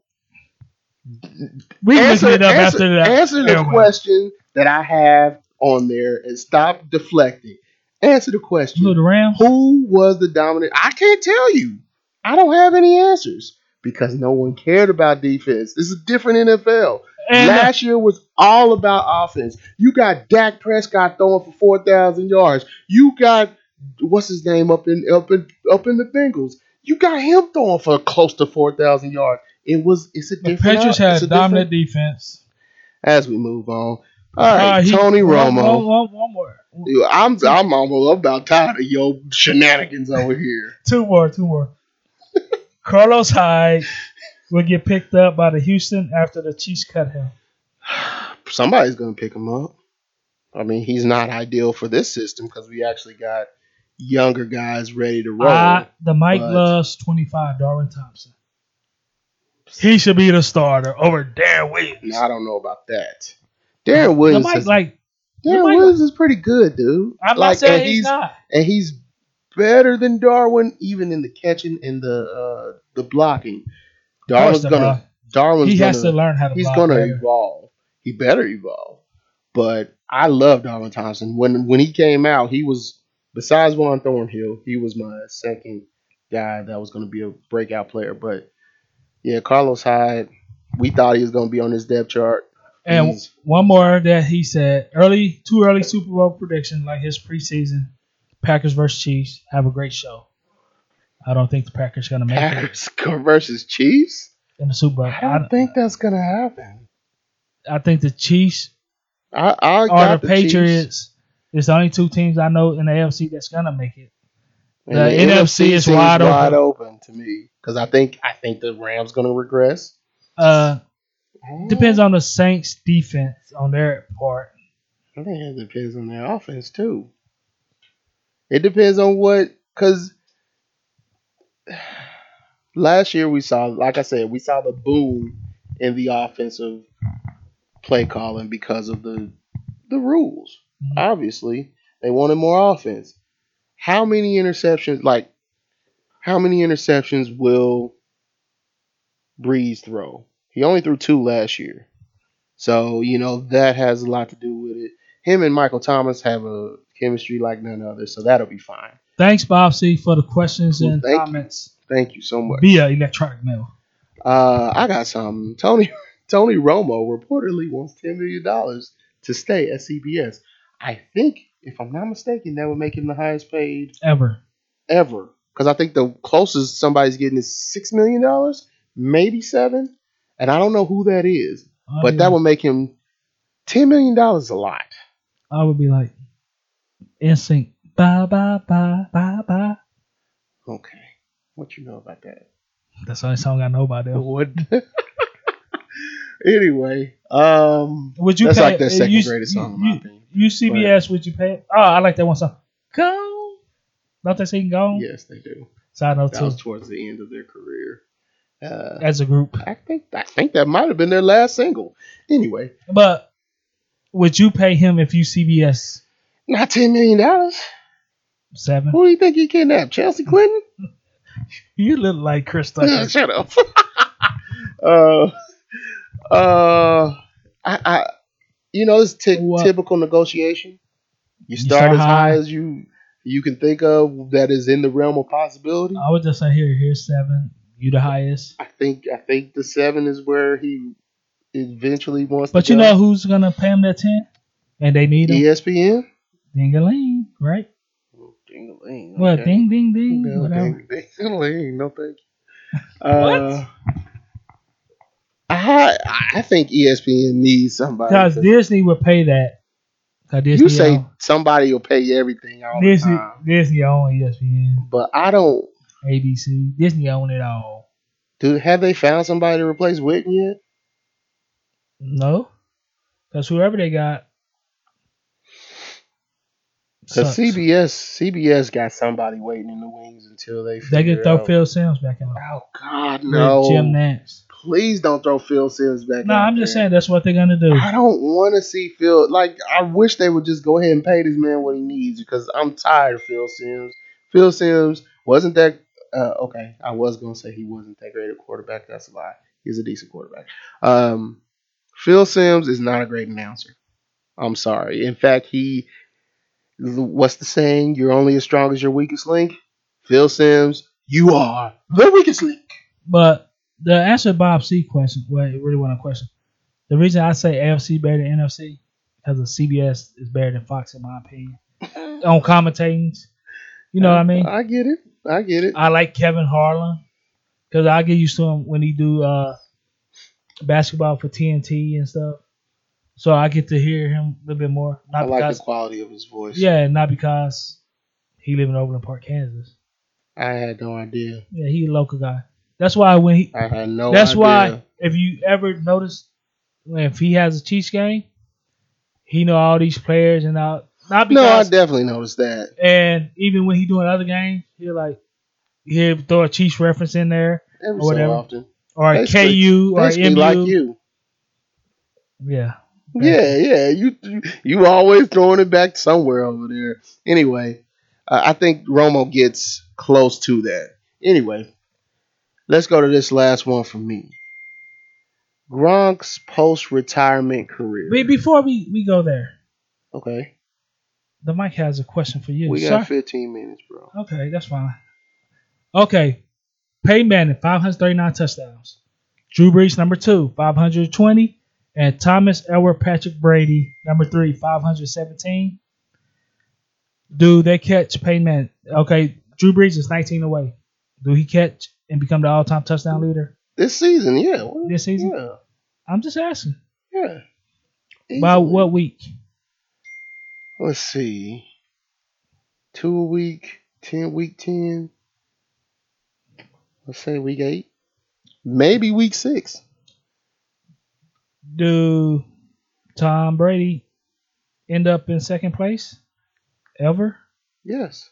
answer, we look it up answer, after that. answer the question that I have on there and stop deflecting. Answer the question. Who, the Rams? Who was the dominant? I can't tell you. I don't have any answers because no one cared about defense. This is a different NFL. And Last year was all about offense. You got Dak Prescott throwing for four thousand yards. You got what's his name up in up in up in the Bengals. You got him throwing for close to four thousand yards. It was it's a the different. Patriots had a dominant defense. As we move on, all right, Uh, he- Tony Romo. one- one- more. I'm I'm almost about tired of your shenanigans over here. Two more, two more. Carlos Hyde will get picked up by the Houston after the Chiefs cut him. Somebody's gonna pick him up. I mean, he's not ideal for this system because we actually got younger guys ready to roll. I, the Mike loves 25, Darwin Thompson. He should be the starter over Darren Williams. I don't know about that. Darren Williams, is, like, Darren Williams is pretty good, dude. I'm like, not saying and he's, he's not. and he's better than Darwin, even in the catching and the uh, the blocking. Darwin's gonna block. Darwin's He gonna, has to learn how to he's gonna better. evolve. He better evolve. But I love Darwin Thompson. When when he came out, he was besides Juan Thornhill, he was my second guy that was going to be a breakout player. But yeah, Carlos Hyde, we thought he was going to be on this depth chart. And He's- one more that he said early, too early Super Bowl prediction, like his preseason Packers versus Chiefs. Have a great show. I don't think the Packers gonna make it Packers versus Chiefs. in the Super Bowl. I don't I, think that's going to happen. I think the Chiefs I, I or got the, the Chiefs. Patriots. It's the only two teams I know in the AFC that's gonna make it. And The NFC is seems wide open. open to me because I think I think the Rams going to regress. Uh, depends on the Saints' defense on their part. I think it depends on their offense too. It depends on what because last year we saw, like I said, we saw the boom in the offensive play calling because of the the rules. Mhm. Obviously, they wanted more offense. How many interceptions? Like, how many interceptions will Brees throw? He only threw two last year. So, you know, that has a lot to do with it. Him and Michael Thomas have a chemistry like none other, so that'll be fine. Thanks, Bob C, for the questions Well, and thank you. comments Thank you so much. via electronic mail. Uh, I got some. Tony Tony Romo reportedly wants ten million dollars to stay at CBS. I think, if I'm not mistaken, that would make him the highest paid Ever. ever. Because I think the closest somebody's getting is six million dollars, maybe seven, and I don't know who that is. Oh, but yeah. that would make him ten million dollars a lot. I would be like, NSYNC. Bye, bye, bye, bye, bye. Okay, what you know about that? That's the only song I know about them. What? anyway, um, Would you that's pay, like their second you, greatest you- song in my you- opinion. You CBS, would you pay? Oh, I like that one song. Go. Don't they sing Go? Yes, they do. So I know That too. was towards the end of their career. Uh, As a group. I think I think that might have been their last single. Anyway, But would you pay him if you CBS not ten million dollars. seven? Who do you think he kidnapped? Chelsea Clinton? You look like Chris Tucker. Shut up. uh, uh, I, I, you know, it's What? typical negotiation. You You start start as high high. as you you can think of that is in the realm of possibility. I would just say here, here's seven. You the highest. I think I think the seven is where he eventually wants. To. But to you go. know who's gonna pay him that ten? And they need him. ESPN. Ding-a-ling, right? Ding-a-ling, Well, okay. ding, ding, ding, No, ding, ding-a-ling, no thank you. Uh, I I think ESPN needs somebody. Because Disney would pay that. Disney you say own- somebody will pay you everything all Disney, the time, Disney own E ESPN, but I don't. ABC. Disney own it all. Do have they found somebody to replace Witten yet? No, because whoever they got. Because. CBS CBS got somebody waiting in the wings until they. They could throw out- Phil Simms back out. Oh God, no! Jim Nantz. Please don't throw Phil Simms back. No, I'm just there. saying that's what they're gonna do. I don't want to see Phil. Like, I wish they would just go ahead and pay this man what he needs because I'm tired of Phil Simms. Phil Simms wasn't that. Uh, okay, I was gonna say he wasn't that great a quarterback. That's a lie. He's a decent quarterback. Um, Phil Simms is not a great announcer. I'm sorry. In fact, he. What's the saying? You're only as strong as your weakest link. Phil Simms, you are the weakest link. But the answer to Bob C question, well, it really wasn't a question. The reason I say AFC better than NFC because of CBS is better than Fox in my opinion on commentating. You know what I mean? I get it. I get it. I like Kevin Harlan because I get used to him when he do uh, basketball for TNT and stuff. So I get to hear him a little bit more. I Not like because the quality of his voice. yeah, not because he live in Overland Park, Kansas. I had no idea. Yeah, he a local guy. That's why when he I had no That's idea. why if you ever notice if he has a Chiefs game, he know all these players and all not No, I definitely noticed that. and even when he doing other games, he'll like he'll throw a Chiefs reference in there Every Or whatever. so often. or a Basically- KU or Basically MU. like you. Yeah. Yeah, yeah. You you- always throwing it back somewhere over there. Anyway, uh, I think Romo gets close to that. Anyway, let's go to this last one for me. Gronk's post retirement career. Be- Before we, we go there, Okay. The mic has a question for you. We sir. got 15 minutes, bro. Okay, that's fine. Okay. Peyton Manning, 539 touchdowns. Drew Brees, number two, 520. And Thomas Edward Patrick Brady, number three, 517. Do they catch Peyton Manning? Okay, Drew Brees is 19 away. Do he catch and become the all time touchdown leader This season, yeah. This season? Yeah. I'm just asking. Yeah. By what week? Let's see. Two a week, ten week ten. Let's say week eight. Maybe week six. Do Tom Brady end up in second place ever Yes.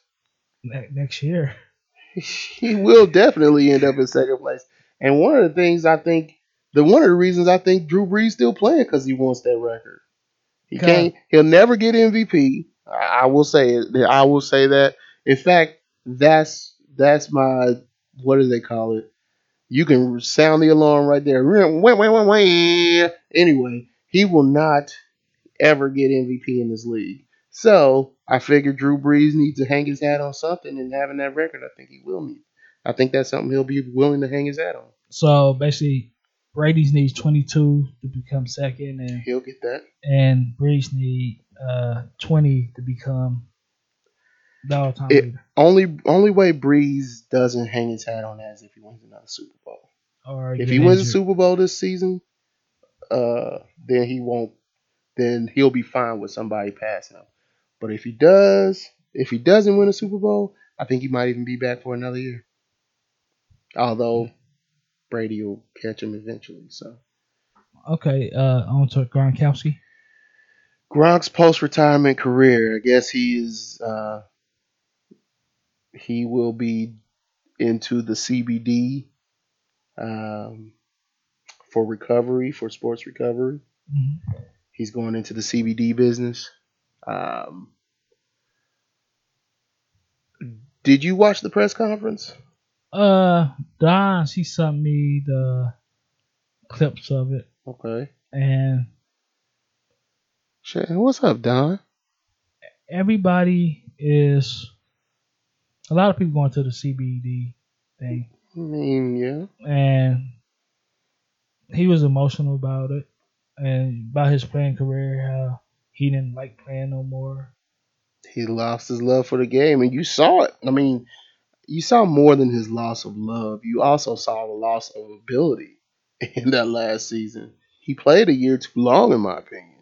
Ne- next year? he will definitely end up in second place. And one of the things I think, the one of the reasons I think Drew Brees still playing because he wants that record. He can't. He'll never get MVP. I, I will say it. I will say that. In fact, that's that's my what do they call it? You can sound the alarm right there. Wah, wah, wah, wah. Anyway, he will not ever get MVP in this league. So I figure Drew Brees needs to hang his hat on something, and having that record, I think he will need. I think that's something he'll be willing to hang his hat on. So basically, Brady's needs 22 to become second, and He'll get that. and Brees need uh 20 to become the all-time It- leader. Only only way Brees doesn't hang his hat on that is if he wins another Super Bowl. Or If he wins a. Super Bowl this season, uh, then he won't. Then he'll be fine with somebody passing him. But if he does, if he doesn't win a Super Bowl, I think he might even be back for another year. Although Brady will catch him eventually. So Okay, uh, on to Gronkowski. Gronk's post-retirement career, I guess he is. Uh, he will be into the CBD um, for recovery, for sports recovery. Mhm. He's going into the CBD business. Um, did you watch the press conference? Uh, Don, she sent me the clips of it, Okay. and Shit, What's up, Don? everybody is a lot of people going to the CBD thing, I mean, yeah. and he was emotional about it and about his playing career, how he didn't like playing no more. He lost his love for the game, and you saw it. I mean, you saw more than his loss of love. You also saw the loss of ability in that last season. He played a year too long, in my opinion.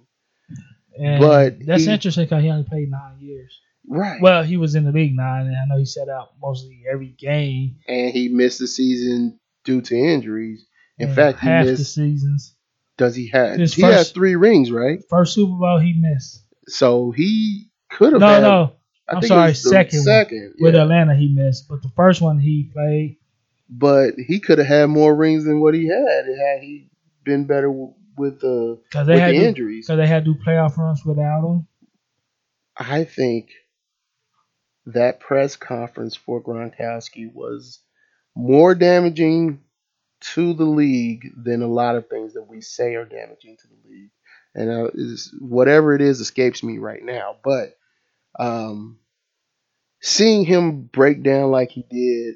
And But that's he- interesting because he only played nine years. Right. Well, he was in the league nine, and I know he set out mostly every game. and he missed the season due to injuries. In and fact, he half the missed. seasons. Does he have? His he has three rings, right? First Super Bowl he missed. So he could have. No, had, no, I I'm think sorry, second. Second, with yeah. Atlanta he missed, but the first one he played. but he could have had more rings than what he had had he been better with the Because they with had the to, injuries. cause they had to do playoff runs without him. I think that press conference for Gronkowski was more damaging to the league than a lot of things that we say are damaging to the league. And uh, whatever it is escapes me right now. But um, seeing him break down like he did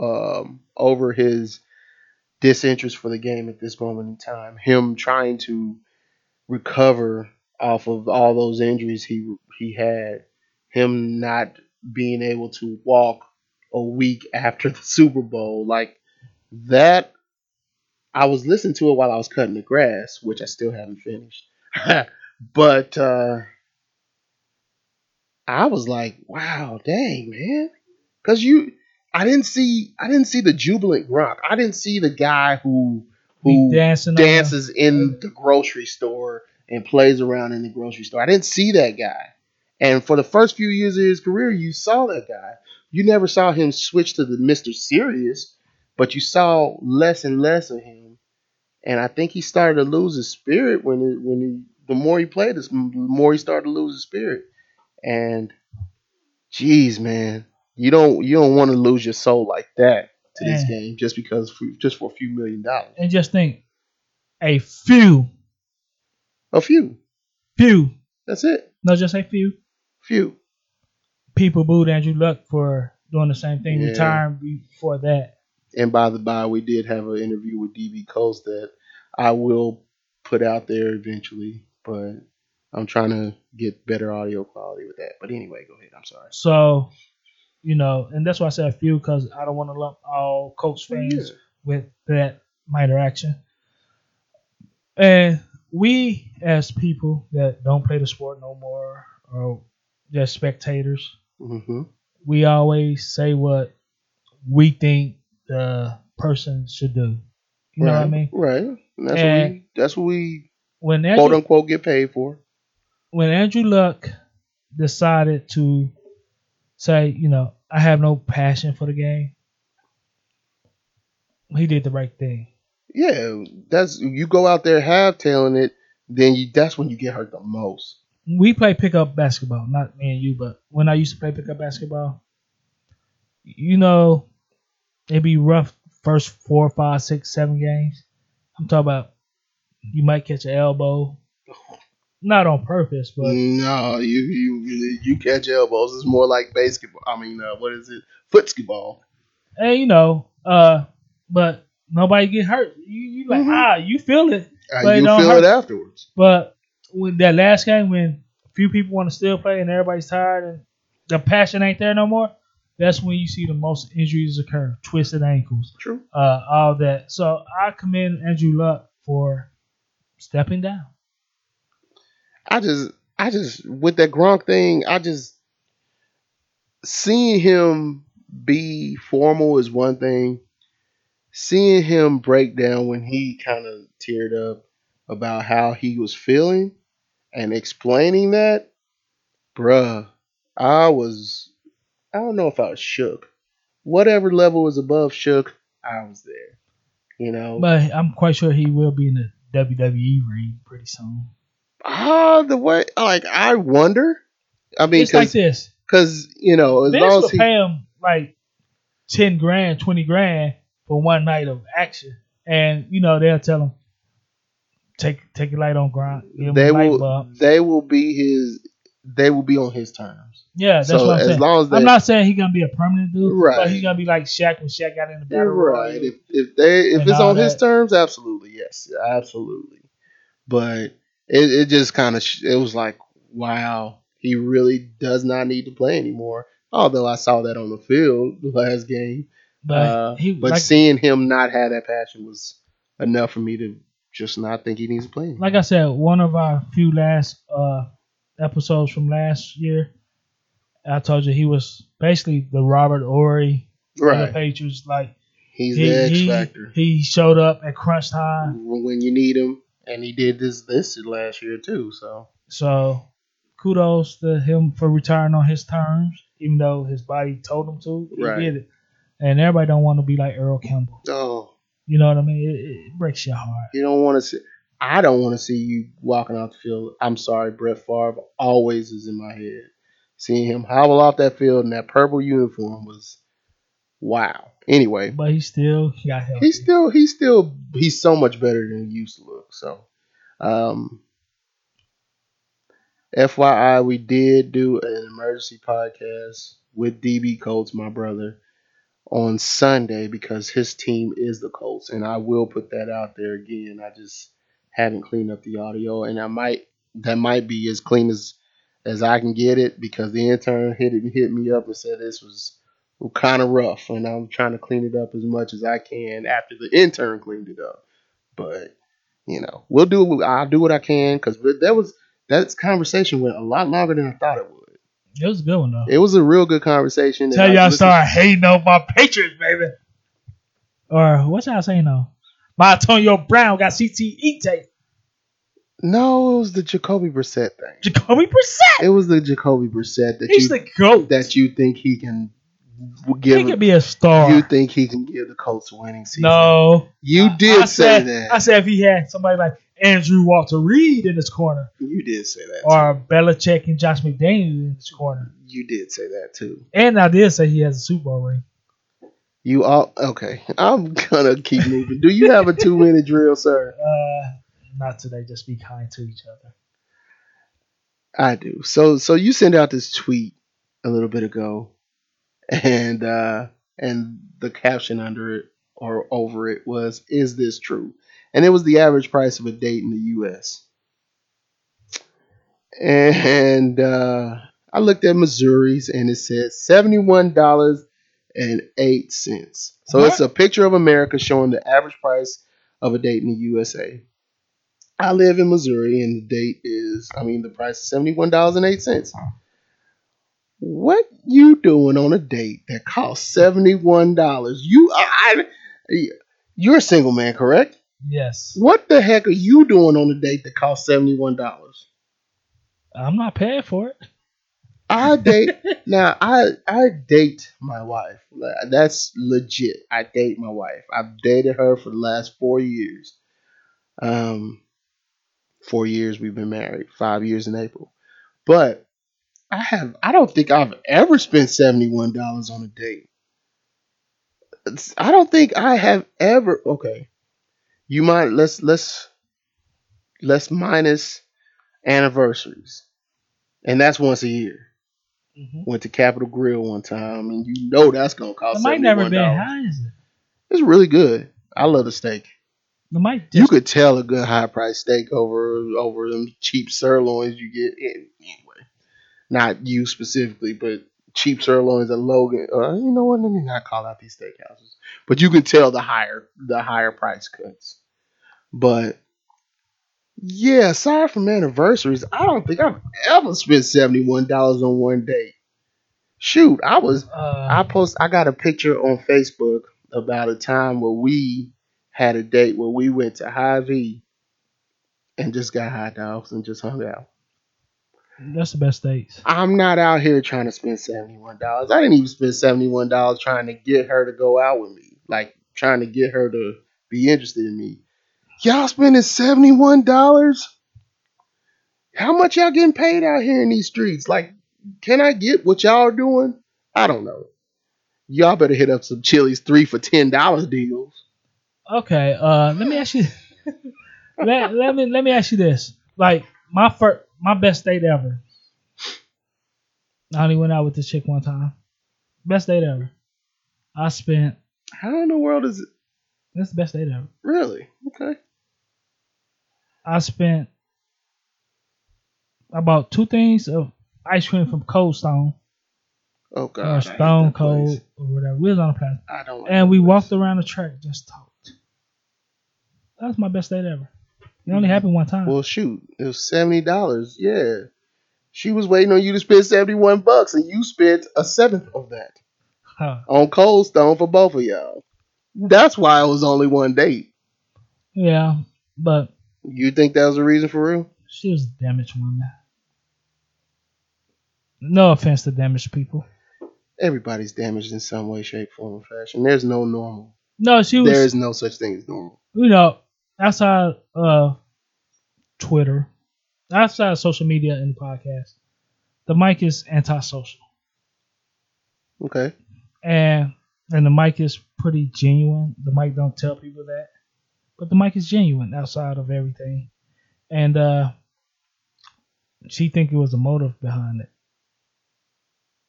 um, over his disinterest for the game at this moment in time, him trying to recover off of all those injuries he he had, him not being able to walk a week after the Super Bowl, like that. I was listening to it while I was cutting the grass, which I still haven't finished. but uh, I was like, "Wow, dang man," because you, I didn't see, I didn't see the jubilant Gronk. I didn't see the guy who who Be dancing, on- dances in the grocery store and plays around in the grocery store. I didn't see that guy. And for the first few years of his career, you saw that guy. You never saw him switch to the Mr. Serious, but you saw less and less of him. And I think he started to lose his spirit when it, when he, the more he played, the more he started to lose his spirit. And geez, man, you don't you don't want to lose your soul like that to this game just because for, just for a few million dollars. and just think, a few, A few. few, That's it. no, just a few Few. people booed Andrew Luck for doing the same thing, Yeah. retiring before that. And by the by, we did have an interview with DB Colts that I will put out there eventually, but I'm trying to get better audio quality with that. But anyway, go ahead. I'm sorry. So, you know, and that's why I said a few because I don't want to lump all Colts fans Yeah. with that minor action. And we as people that don't play the sport no more or just spectators, hmm we always say what we think the person should do. You know right. what I mean? Right. And that's And- what we. That's what we When quote unquote get paid for. When Andrew Luck decided to say, you know, I have no passion for the game, he did the right thing. Yeah, that's you go out there have talent it, then you that's when you get hurt the most. we play pickup basketball, not me and you, but when I used to play pickup basketball, you know, it'd be rough first four, five, six, seven games. I'm talking about you might catch an elbow, oh, not on purpose, but no, you you you catch elbows. It's more like basketball. I mean, uh, what is it? Footsketball. and you know, uh, but nobody get hurt. You, you like Mhm. ah, you feel it, Uh, But you feel hurt. it afterwards. but when that last game when a few people want to still play and everybody's tired and the passion ain't there no more, that's when you see the most injuries occur, twisted ankles. True. uh, all that. So I commend Andrew Luck for stepping down. I just, I just with that Gronk thing, I just seeing him be formal is one thing. Seeing him break down when he kind of teared up about how he was feeling and explaining that, bruh, I was, I don't know if I was shook. Whatever level was above shook, I was there. You know, But I'm quite sure he will be in the WWE ring pretty soon. Ah, the way, like, I wonder. I mean, it's like this. Because you know, as Vince long as he, pay him like ten grand, twenty grand for one night of action, and you know they'll tell him take take it light on him they will, they will be his, they will be on his terms. Yeah, that's so what I'm as saying. long as they, I'm not saying he's gonna be a permanent dude, Right. but he's gonna be like Shaq when Shaq got in the battle right. If, if they, if it's on his terms, absolutely, yes, absolutely. But it, it just kind of, sh- it was like, wow, he really does not need to play anymore. Although I saw that on the field the last game, but uh, he but like, seeing him not have that passion was enough for me to just not think he needs to play. anymore. like I said, one of our few last uh, episodes from last year, I told you he was basically the Robert Horry of the Patriots. Like he's he, the X he, factor. he showed up at crunch time. when you need him, and he did this this last year too. So So kudos to him for retiring on his terms, even though his body told him to. He Right. did it. And everybody don't want to be like Earl Campbell. oh, You know what I mean? It, it breaks your heart. you don't want to see. I don't want to see you walking out the field. I'm sorry, Brett Favre always is in my head. Seeing him hobble off that field in that purple uniform was wow. Anyway, But he still got healthy. he's still he's still he's so much better than he used to look. So, um, FYI, we did do an emergency podcast with DB Colts, my brother, on Sunday because his team is the Colts, and I will put that out there again. I just haven't cleaned up the audio, and I might that might be as clean as as I can get it because the intern hit it, hit me up and said this was kind of rough, and I'm trying to clean it up as much as I can after the intern cleaned it up. But you know, we'll do. I'll do what I can because that was that conversation went a lot longer than I thought it would. It was a good one though. It was a real good conversation. Tell y'all start hating on my Patriots, baby. Or what y'all saying though? My Antonio Brown got CTE tape. No, it was the Jacoby Brissett thing. Jacoby Brissett. It was the Jacoby Brissett that He's you the goat. that you think he can he give. could be a star. You think he can give the Colts a winning season? no, you did I say said, that. I said if he had somebody like Andrew Walter Reid in his corner, you did say that. or Belichick and Josh McDaniels in his corner. You did say that too. and I did say he has a Super Bowl ring. You all okay? I'm gonna keep moving. Do you have a two minute drill, sir? Uh, not today. Just be kind to each other. I do. So so you sent out this tweet a little bit ago, and uh and the caption under it or over it was "Is this true?" And it was the average price of a date in the U.S. And uh, I looked at Missouri's, and it said seventy one dollars and eight cents. So it's a picture of America showing the average price of a date in the USA. I live in Missouri, and the date is, I mean, the price is seventy one dollars and eight cents. What you doing on a date that costs seventy one dollars? You, I, I, you're a single man, correct? Yes. What the heck are you doing on a date that costs seventy one dollars? I'm not paying for it. I date now. I I date my wife. That's legit. I date my wife. I've dated her for the last four years. Um, four years we've been married. Five years in April. But I have. I don't think I've ever spent seventy one dollars on a date. It's- I don't think I have ever. Okay, you might let's let's let's minus anniversaries, and that's once a year. Mhm. Went to Capital Grille one time, and you know that's gonna cost. The mic never been. $71. How is it? It's really good. I love the steak. The mic. You could tell a good high price steak over over them cheap sirloins you get. Not you specifically, but cheap sirloins at Logan. Uh, you know what? Let me not call out these steakhouses, but you can tell the higher the higher price cuts. But yeah, aside from anniversaries, I don't think I've ever spent seventy one dollars on one date. Shoot, I was uh, I post I got a picture on Facebook about a time where we had a date where we went to Hy-Vee and just got hot dogs and just hung out. That's the best dates. I'm not out here trying to spend seventy one dollars. I didn't even spend seventy one dollars trying to get her to go out with me, like trying to get her to be interested in me. Y'all spending seventy one dollars? How much y'all getting paid out here in these streets? Like, can I get what y'all are doing? I don't know. Y'all better hit up some Chili's three for ten dollars deals. Okay. Uh, let me ask you. let, let me let me ask you this. Like my first, my best date ever. I only went out with this chick one time. Best date ever. I spent. How in the world is it? That's the best date ever. Really? Okay. I spent. about two things of ice cream from Cold Stone Oh God. Uh, or Stone that place. Cold or whatever. We was on a planet, I don't. Like and we place. walked around the track, just talked. That's my best date ever. It only happened one time. Well, shoot, it was seventy dollars. Yeah, she was waiting on you to spend seventy one bucks, and you spent a seventh of that Huh. on Cold Stone for both of y'all. That's why it was only one date. Yeah, but You think that was the reason for real? she was a damaged woman. No offense to damaged people. Everybody's damaged in some way, shape, form, or fashion. There's no normal. No, she was. There is no such thing as normal. you know, outside uh Twitter, outside of social media and the podcast, the mic is antisocial, Okay. and and the mic is pretty genuine. The mic don't tell people that, but the mic is genuine outside of everything, and uh she think it was a motive behind it,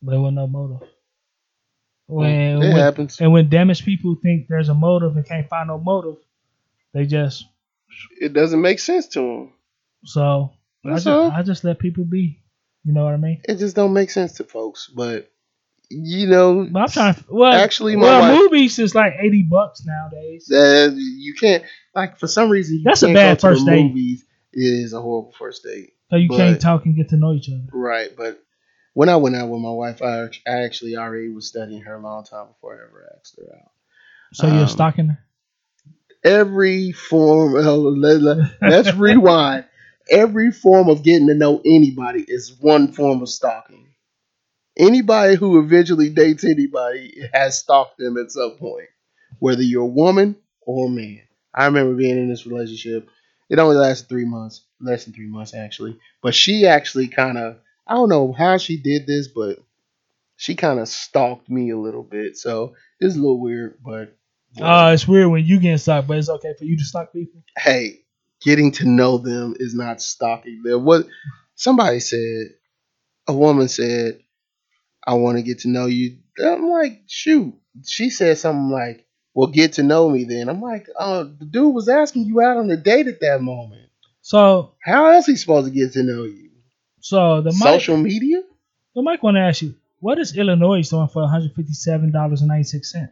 but there was no motive. When, it when happens. and when damaged people think there's a motive and can't find no motive, they just It doesn't make sense to them. So I just, all. I just let people be. You know what I mean? It just don't make sense to folks. But you know, But I'm trying. To, well, Actually, my well, wife- movies is like eighty bucks nowadays. that you can't like for some reason you That's a bad go first date. movies. It is a horrible first date. So you but- can't talk and get to know each other. Right, but when I went out with my wife, I, I actually already was studying her a long time before I ever asked her out. So you're Um, stalking her. Every form, let, let, let's rewind. Every form of getting to know anybody is one form of stalking. Anybody who eventually dates anybody has stalked them at some point, whether you're a woman or a man. I remember being in this relationship. It only lasted three months, less than three months actually. But she actually kind of, I don't know how she did this, but she kind of stalked me a little bit. So it's a little weird, but Uh, it's weird when you get stalked, but it's okay for you to stalk people. hey, getting to know them is not stalking them. What somebody said, a woman said, I want to get to know you. I'm like, shoot. She said something like, well, get to know me then. I'm like, uh, the dude was asking you out on a date at that moment. So, How else he supposed to get to know you? so the mic, Social media? the mic want to ask you, what is Illinois doing for one hundred fifty-seven dollars and ninety-six cents?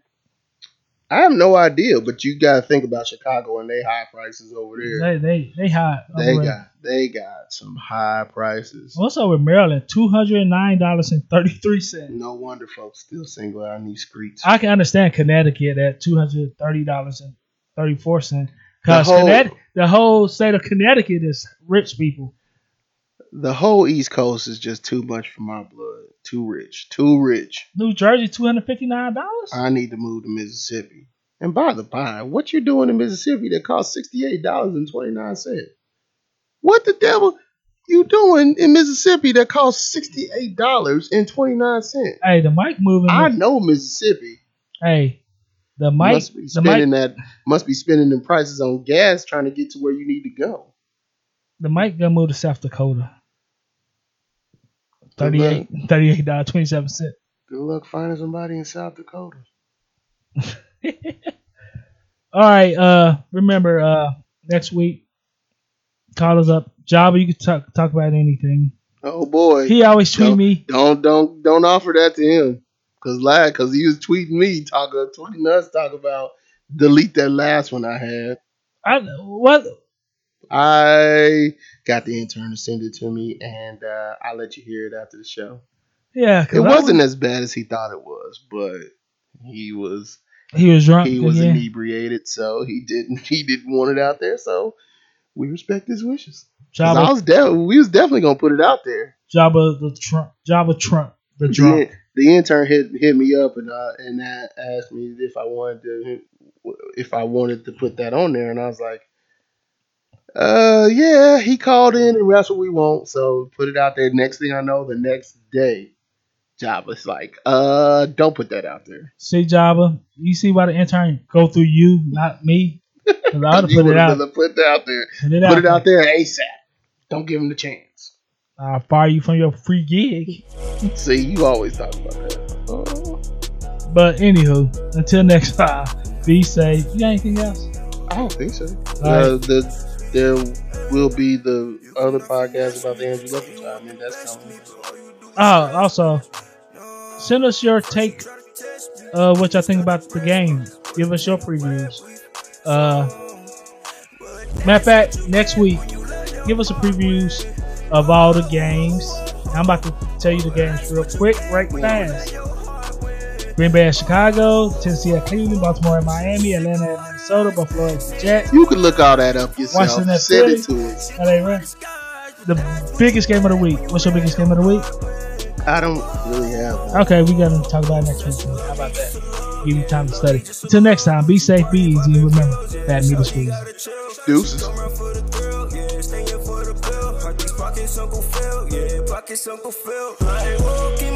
I have no idea, but you got to think about Chicago and they high prices over there. They they they high. They over there. got they got some high prices. What's up with Maryland? Two hundred and nine dollars and thirty three cents. No wonder folks still single out in these streets. I can understand Connecticut at two hundred thirty dollars and thirty four cents because The whole- Connecticut, the whole state of Connecticut is rich people. The whole East Coast is just too much for my blood. Too rich. Too rich. New Jersey two hundred fifty nine dollars. I need to move to Mississippi. And by the by, what you doing in Mississippi that costs sixty eight dollars and twenty nine cents? What the devil you doing in Mississippi that costs sixty eight dollars and twenty nine cents? Hey, the mic moving. I know Mississippi. hey, the mic. must be spending mic. that must be spending them prices on gas trying to get to where you need to go. The mic gonna move to South Dakota. Good 38 38 dollars twenty seven cent. Good luck finding somebody in South Dakota. All right. Uh, remember, uh, next week, call us up. Java, you can talk talk about anything. Oh boy. He always tweet Don't- me. Don't don't don't offer that to him. Cause lad, cause he was tweeting me, talking tweeting us, talk about delete that last one I had. I what? I got the intern to send it to me, and uh, I'll let you hear it after the show. Yeah, It I wasn't as bad as he thought it was, but he was He was drunk. he was yeah. inebriated, so he didn't he didn't want it out there. So we respect his wishes. 'Cause I was de- we was definitely gonna put it out there. Java the Trump, Java Trump, the drunk. The, the intern hit hit me up and uh, and asked me if I wanted to if I wanted to put that on there, and I was like, uh, yeah. He called in, and that's what we want. So put it out there. Next thing I know, the next day, Java's like, uh, don't put that out there. See, Java, you see why the intern go through you, not me. 'Cause I would have put it out. Put it out there. Put it Put out. it out there ASAP. Don't give him the chance. I'll fire you from your free gig. See, you always talk about that. Oh, But anywho, until next time, be safe. You got anything else? I don't think so. Uh, the there will be the other podcast about the Andrew Luck trial. I that's coming. Oh, also, send us your take. Uh, what y'all think about the game? Give us your previews. Uh, matter of fact, next week, give us a previews of all the games. I'm about to tell you the games real quick, right fast. Green Bay at Chicago, Tennessee at Cleveland, Baltimore at Miami, Atlanta at Minnesota, Buffalo at the Jets. You can look all that up yourself. Washington at Send it to us. Are they right? The biggest game of the week. What's your biggest game of the week? I don't really have one. Okay, we gotta talk about it next week. How about that? Give you time to study. Until next time, be safe, be easy. and Remember, bad meter squeeze. Deuces. Pockets Uncle Phil, yeah, pockets Uncle Phil. I ain't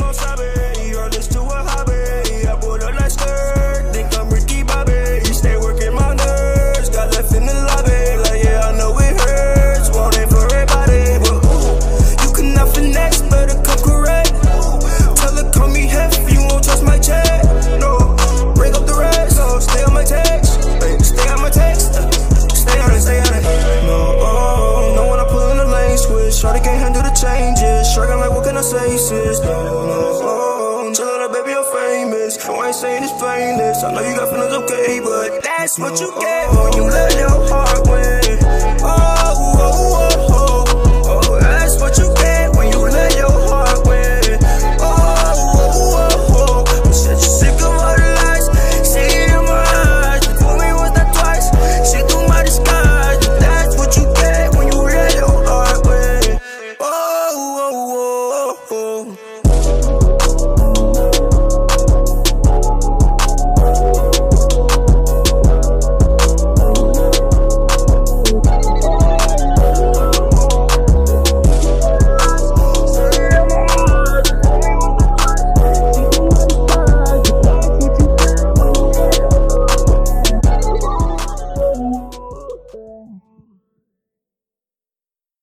but that's what you get when you heart.